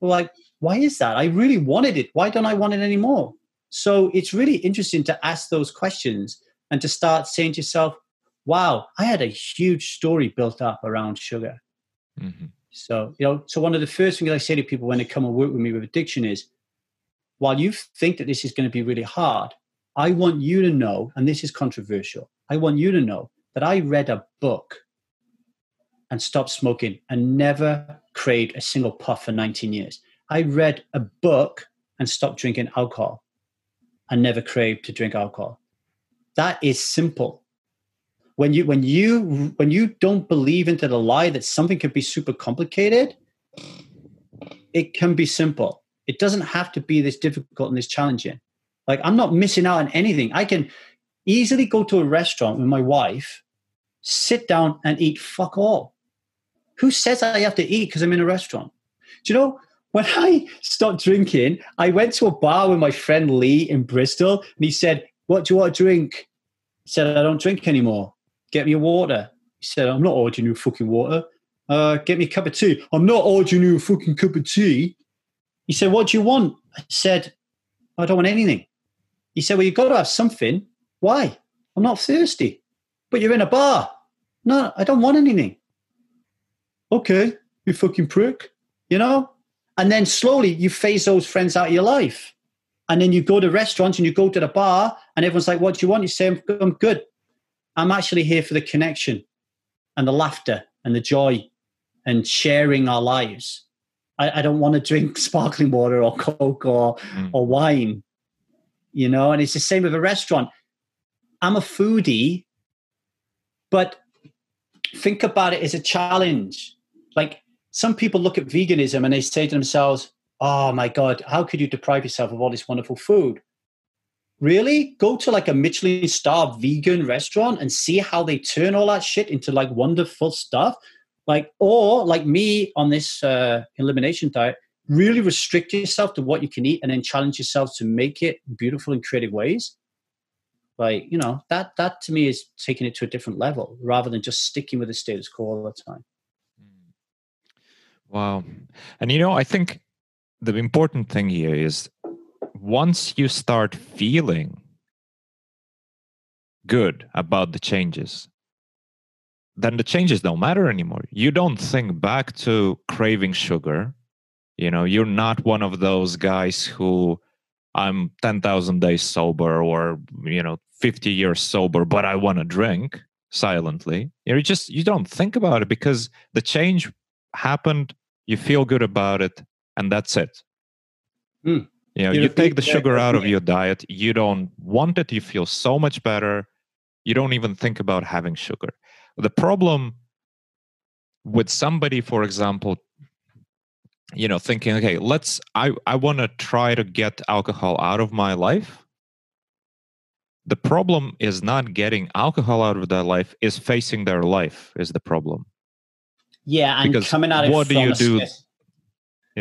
Like, why is that? I really wanted it. Why don't I want it anymore? So it's really interesting to ask those questions and to start saying to yourself, wow, I had a huge story built up around sugar. Mm-hmm. So, you know, so one of the first things I say to people when they come and work with me with addiction is while you think that this is going to be really hard, I want you to know, and this is controversial, I want you to know that I read a book and stopped smoking and never craved a single puff for 19 years. I read a book and stopped drinking alcohol and never craved to drink alcohol. That is simple. When you when you when you don't believe into the lie that something can be super complicated, it can be simple. It doesn't have to be this difficult and this challenging. Like I'm not missing out on anything. I can easily go to a restaurant with my wife, sit down and eat fuck all. Who says I have to eat because I'm in a restaurant? Do you know, when I stopped drinking, I went to a bar with my friend Lee in Bristol and he said, What do you want to drink? He said, I don't drink anymore. Get me a water. He said, I'm not ordering you fucking water. Uh, get me a cup of tea. I'm not ordering you a fucking cup of tea. He said, What do you want? I said, I don't want anything. He said, Well, you've got to have something. Why? I'm not thirsty. But you're in a bar. No, I don't want anything. Okay, you fucking prick. You know? And then slowly you phase those friends out of your life. And then you go to restaurants and you go to the bar and everyone's like, What do you want? You say, I'm good. I'm actually here for the connection and the laughter and the joy and sharing our lives. I, I don't want to drink sparkling water or Coke or, mm. or wine you know, and it's the same with a restaurant. I'm a foodie, but think about it as a challenge. Like some people look at veganism and they say to themselves, oh my God, how could you deprive yourself of all this wonderful food? Really? Go to like a Michelin star vegan restaurant and see how they turn all that shit into like wonderful stuff? Like, or like me on this uh, elimination diet, really restrict yourself to what you can eat and then challenge yourself to make it beautiful in creative ways like you know that that to me is taking it to a different level rather than just sticking with the status quo all the time. Mm. wow. And you know i think the important thing here is once you start feeling good about the changes then the changes don't matter anymore. You don't think back to craving sugar. You know, you're not one of those guys who I'm 10,000 days sober or, you know, 50 years sober, but I want to drink silently. You just, you don't think about it because the change happened, you feel good about it, and that's it. Mm. You know, you, you take the sugar out of your diet, you don't want it, you feel so much better. You don't even think about having sugar. The problem with somebody, for example, you know thinking okay let's i i want to try to get alcohol out of my life. The problem is not getting alcohol out of their life is facing their life is the problem. Yeah and because coming at it what do you do yes,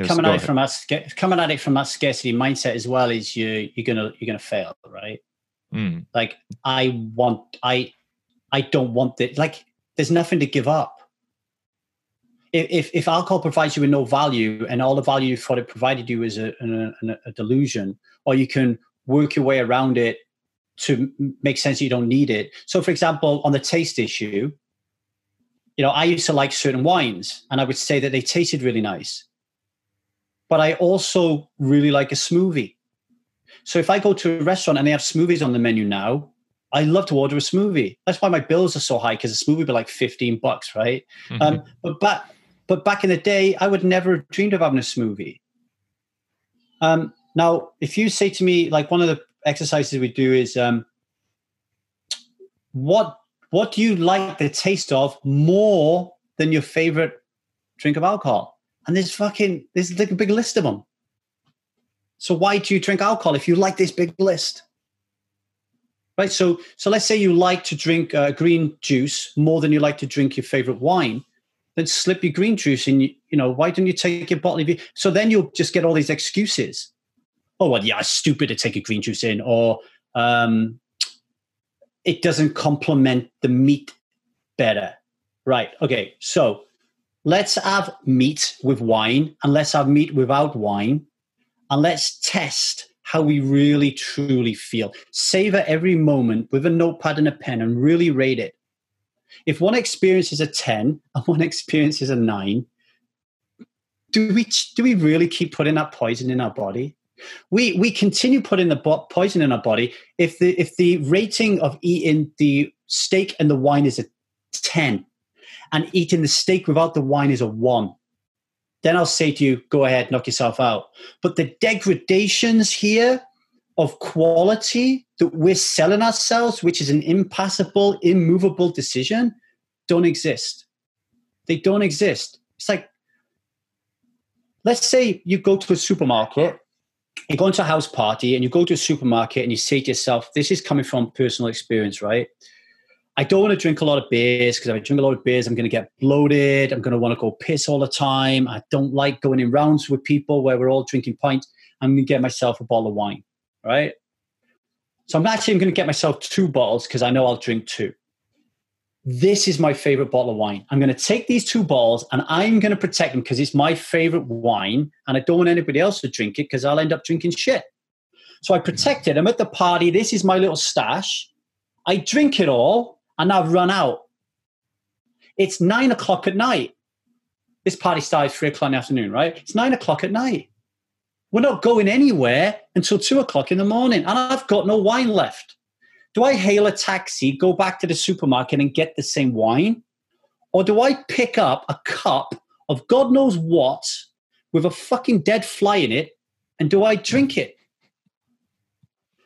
coming at it from us coming at it from that scarcity mindset as well is you you're gonna you're gonna fail right? Mm. like i want i i don't want it like there's nothing to give up if, if alcohol provides you with no value and all the value you thought it provided you is a, a, a delusion, or you can work your way around it to make sense you don't need it. So, for example, on the taste issue, you know, I used to like certain wines and I would say that they tasted really nice. But I also really like a smoothie. So if I go to a restaurant and they have smoothies on the menu now, I love to order a smoothie. That's why my bills are so high because a smoothie would be like 15 bucks, right? Mm-hmm. Um, but back, but back in the day, I would never have dreamed of having a smoothie. Um, now, if you say to me, like one of the exercises we do is, um, what what do you like the taste of more than your favorite drink of alcohol? And there's fucking there's like a big list of them. So why do you drink alcohol if you like this big list? Right. So so let's say you like to drink uh, green juice more than you like to drink your favorite wine. Then slip your green juice in. You know why don't you take your bottle of? So then you'll just get all these excuses. Oh well, yeah, it's stupid to take a green juice in, or um, it doesn't complement the meat better. Right. Okay. So let's have meat with wine and let's have meat without wine and let's test how we really truly feel. Savor every moment with a notepad and a pen and really rate it. If one experience is a 10 and one experience is a 9, do we do we really keep putting that poison in our body? We we continue putting the poison in our body if the if the rating of eating the steak and the wine is a 10 and eating the steak without the wine is a 1 then I'll say to you, go ahead, knock yourself out. But the degradations here of quality that we're selling ourselves, which is an impassable, immovable decision, don't exist. They don't exist. It's like, let's say you go to a supermarket, you go into a house party, and you go to a supermarket and you say to yourself, this is coming from personal experience, right? I don't want to drink a lot of beers because if I drink a lot of beers, I'm going to get bloated. I'm going to want to go piss all the time. I don't like going in rounds with people where we're all drinking pints. I'm going to get myself a bottle of wine, right? So I'm actually going to get myself two bottles because I know I'll drink two. This is my favorite bottle of wine. I'm going to take these two bottles and I'm going to protect them because it's my favorite wine and I don't want anybody else to drink it because I'll end up drinking shit. So I protect it. I'm at the party. This is my little stash. I drink it all and I've run out. It's nine o'clock at night. This party started three o'clock in the afternoon, right? It's nine o'clock at night. We're not going anywhere until two o'clock in the morning, and I've got no wine left. Do I hail a taxi, go back to the supermarket, and get the same wine? Or do I pick up a cup of God knows what with a fucking dead fly in it, and do I drink it?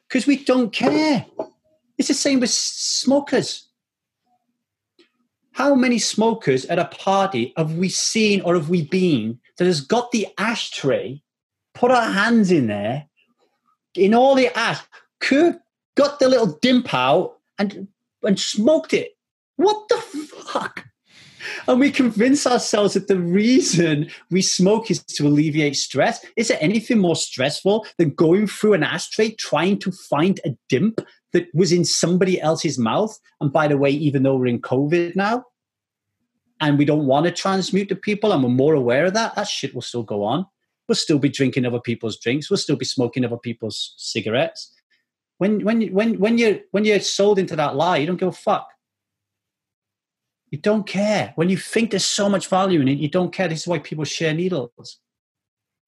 Because we don't care. It's the same with smokers. How many smokers at a party have we seen or have we been that has got the ashtray, put our hands in there, in all the ash, got the little dimp out and and smoked it? What the fuck? And we convince ourselves that the reason we smoke is to alleviate stress. Is there anything more stressful than going through an ashtray trying to find a dimp that was in somebody else's mouth. And by the way, even though we're in COVID now and we don't want to transmute to people and we're more aware of that, that shit will still go on. We'll still be drinking other people's drinks. We'll still be smoking other people's cigarettes. When, when, when, when, you're, when you're sold into that lie, you don't give a fuck. You don't care. When you think there's so much value in it, you don't care. This is why people share needles. There's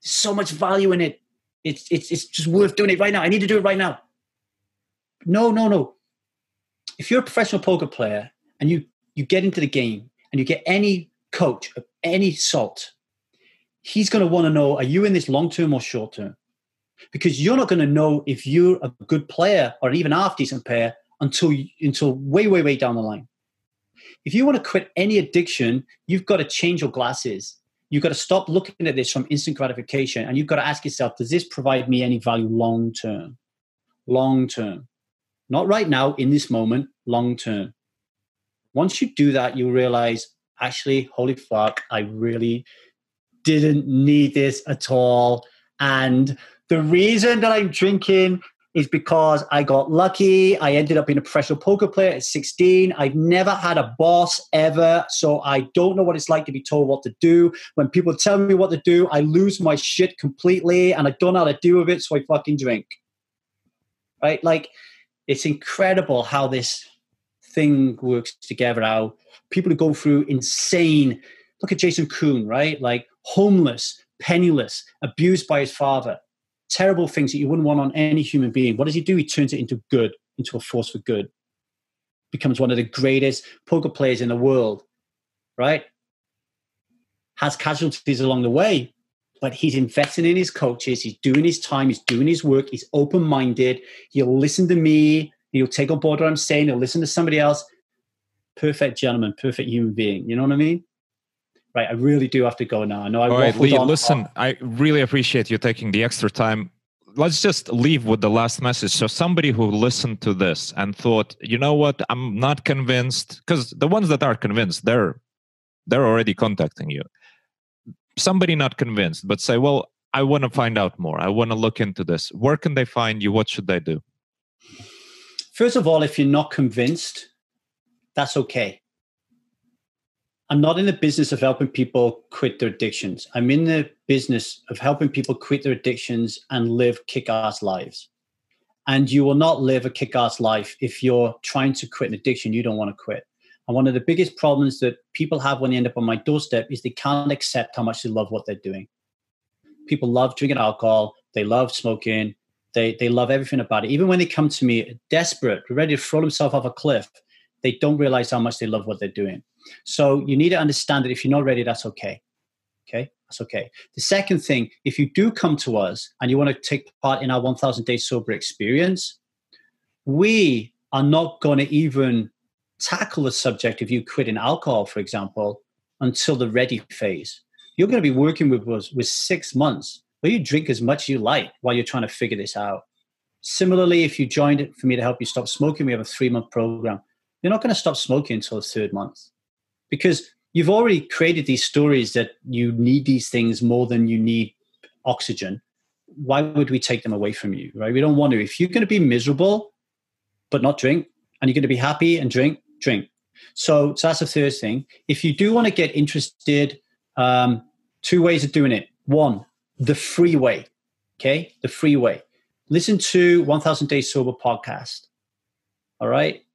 so much value in it. It's, it's, it's just worth doing it right now. I need to do it right now. No, no, no. If you're a professional poker player and you you get into the game and you get any coach of any salt, he's going to want to know: Are you in this long term or short term? Because you're not going to know if you're a good player or even half decent player until until way, way, way down the line. If you want to quit any addiction, you've got to change your glasses. You've got to stop looking at this from instant gratification, and you've got to ask yourself: Does this provide me any value long term? Long term. Not right now, in this moment, long term. Once you do that, you realize, actually, holy fuck, I really didn't need this at all. And the reason that I'm drinking is because I got lucky. I ended up being a professional poker player at 16. I've never had a boss ever, so I don't know what it's like to be told what to do. When people tell me what to do, I lose my shit completely and I don't know how to deal with it, so I fucking drink. Right? Like, it's incredible how this thing works together. How people go through insane, look at Jason Koon, right? Like homeless, penniless, abused by his father, terrible things that you wouldn't want on any human being. What does he do? He turns it into good, into a force for good. Becomes one of the greatest poker players in the world, right? Has casualties along the way, but he's investing in his coaches. He's doing his time. He's doing his work. He's open minded. He'll listen to me. He'll take on board what I'm saying. He'll listen to somebody else. Perfect gentleman, perfect human being. You know what I mean? Right. I really do have to go now. I know I All right, Lee, listen, I really appreciate you taking the extra time. Let's just leave with the last message. So, somebody who listened to this and thought, you know what, I'm not convinced, because the ones that are convinced, they're they're already contacting you. Somebody not convinced, but say, well, I want to find out more. I want to look into this. Where can they find you? What should they do? First of all, if you're not convinced, that's okay. I'm not in the business of helping people quit their addictions. I'm in the business of helping people quit their addictions and live kick ass lives. And you will not live a kick ass life if you're trying to quit an addiction you don't want to quit. And one of the biggest problems that people have when they end up on my doorstep is they can't accept how much they love what they're doing. People love drinking alcohol, they love smoking, they they love everything about it. Even when they come to me desperate, ready to throw themselves off a cliff, they don't realize how much they love what they're doing. So you need to understand that if you're not ready, that's okay. Okay, that's okay. The second thing, if you do come to us and you want to take part in our 1,000 day sober experience, we are not going to even tackle the subject of you quitting alcohol, for example, until the ready phase. You're going to be working with us with six months where you drink as much as you like while you're trying to figure this out. Similarly, if you joined it for me to help you stop smoking, we have a three month program. You're not going to stop smoking until the third month because you've already created these stories that you need these things more than you need oxygen. Why would we take them away from you, right? We don't want to. If you're going to be miserable but not drink, and you're going to be happy and drink, drink. So, so that's the third thing. If you do want to get interested, um, two ways of doing it. One, the free way. Okay, the free way. Listen to 1000 Days Sober podcast. All right.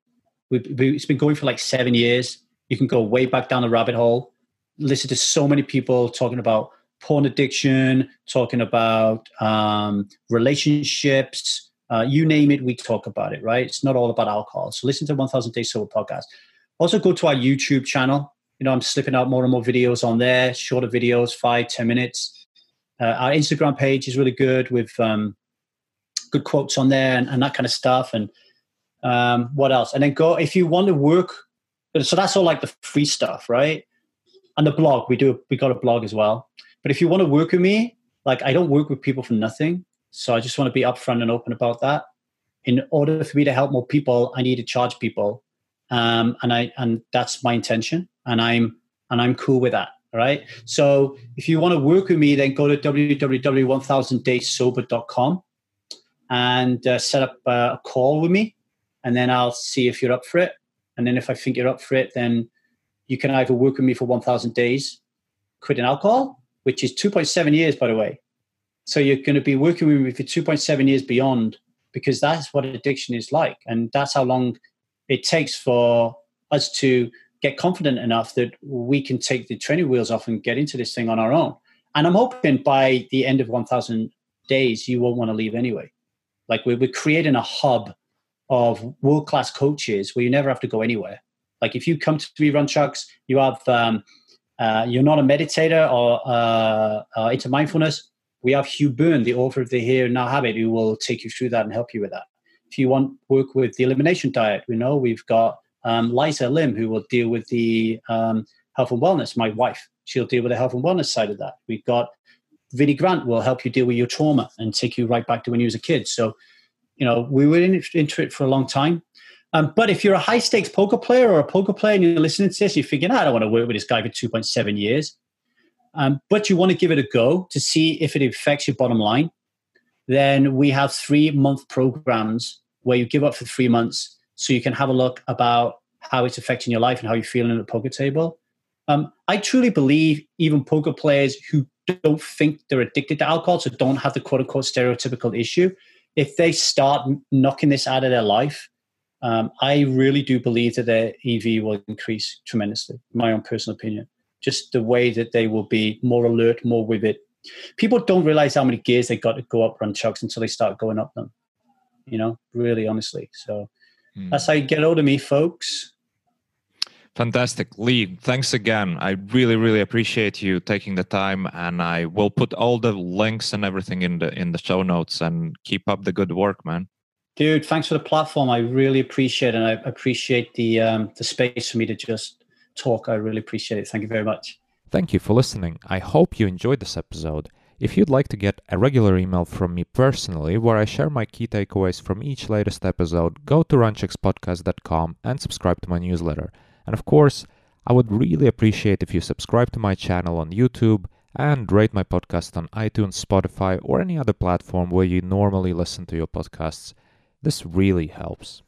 It's been going for like seven years. You can go way back down the rabbit hole. Listen to so many people talking about porn addiction, talking about um, relationships, uh, you name it, we talk about it, right? It's not all about alcohol. So listen to 1000 Days Sober podcast. Also go to our YouTube channel. You know, I'm slipping out more and more videos on there, shorter videos, five, ten minutes. Uh, our Instagram page is really good with um, good quotes on there and, and, that kind of stuff. And um, what else? And then go if you want to work. So that's all like the free stuff, right? And the blog, we do. We got a blog as well. But if you want to work with me, like I don't work with people for nothing. So I just want to be upfront and open about that. In order for me to help more people, I need to charge people, um, and I and that's my intention. And I'm and I'm cool with that. Right. So if you want to work with me, then go to www.1000dayssober.com and uh, set up uh, a call with me. And then I'll see if you're up for it. And then if I think you're up for it, then you can either work with me for 1,000 days, quitting alcohol, which is 2.7 years, by the way. So you're going to be working with me for 2.7 years beyond because that's what addiction is like. And that's how long it takes for us to get confident enough that we can take the training wheels off and get into this thing on our own. And I'm hoping by the end of 1,000 days, you won't want to leave anyway. Like we're, we're creating a hub of world class coaches where you never have to go anywhere. Like if you come to me Runchuks, you have um, uh, you're not a meditator or uh, uh, into mindfulness. We have Hugh Byrne, the author of the Here and Now Habit, who will take you through that and help you with that. If you want work with the elimination diet, we know we've got um, Liza Lim, who will deal with the um, health and wellness. My wife, she'll deal with the health and wellness side of that. We've got Vinnie Grant will help you deal with your trauma and take you right back to when you was a kid. So, you know, we were in, into it for a long time. Um, but if you're a high stakes poker player or a poker player and you're listening to this, you're thinking, I don't want to work with this guy for 2.7 years. Um, but you want to give it a go to see if it affects your bottom line, then we have three month programs where you give up for three months so you can have a look about how it's affecting your life and how you're feeling at the poker table. Um, I truly believe even poker players who don't think they're addicted to alcohol, so don't have the quote unquote stereotypical issue, if they start knocking this out of their life, Um, I really do believe that their EV will increase tremendously. My own personal opinion, just the way that they will be more alert, more with it. People don't realize how many gears they got to go up Runchuks until they start going up them. You know, really honestly. So mm. that's how you get hold of me, folks. Fantastic. Lee, thanks again. I really, really appreciate you taking the time and I will put all the links and everything in the in the show notes and keep up the good work, man. Dude, thanks for the platform. I really appreciate it. And I appreciate the um, the space for me to just talk. I really appreciate it. Thank you very much. Thank you for listening. I hope you enjoyed this episode. If you'd like to get a regular email from me personally, where I share my key takeaways from each latest episode, go to runchukspodcast.com and subscribe to my newsletter. And of course, I would really appreciate if you subscribe to my channel on YouTube and rate my podcast on iTunes, Spotify, or any other platform where you normally listen to your podcasts. This really helps.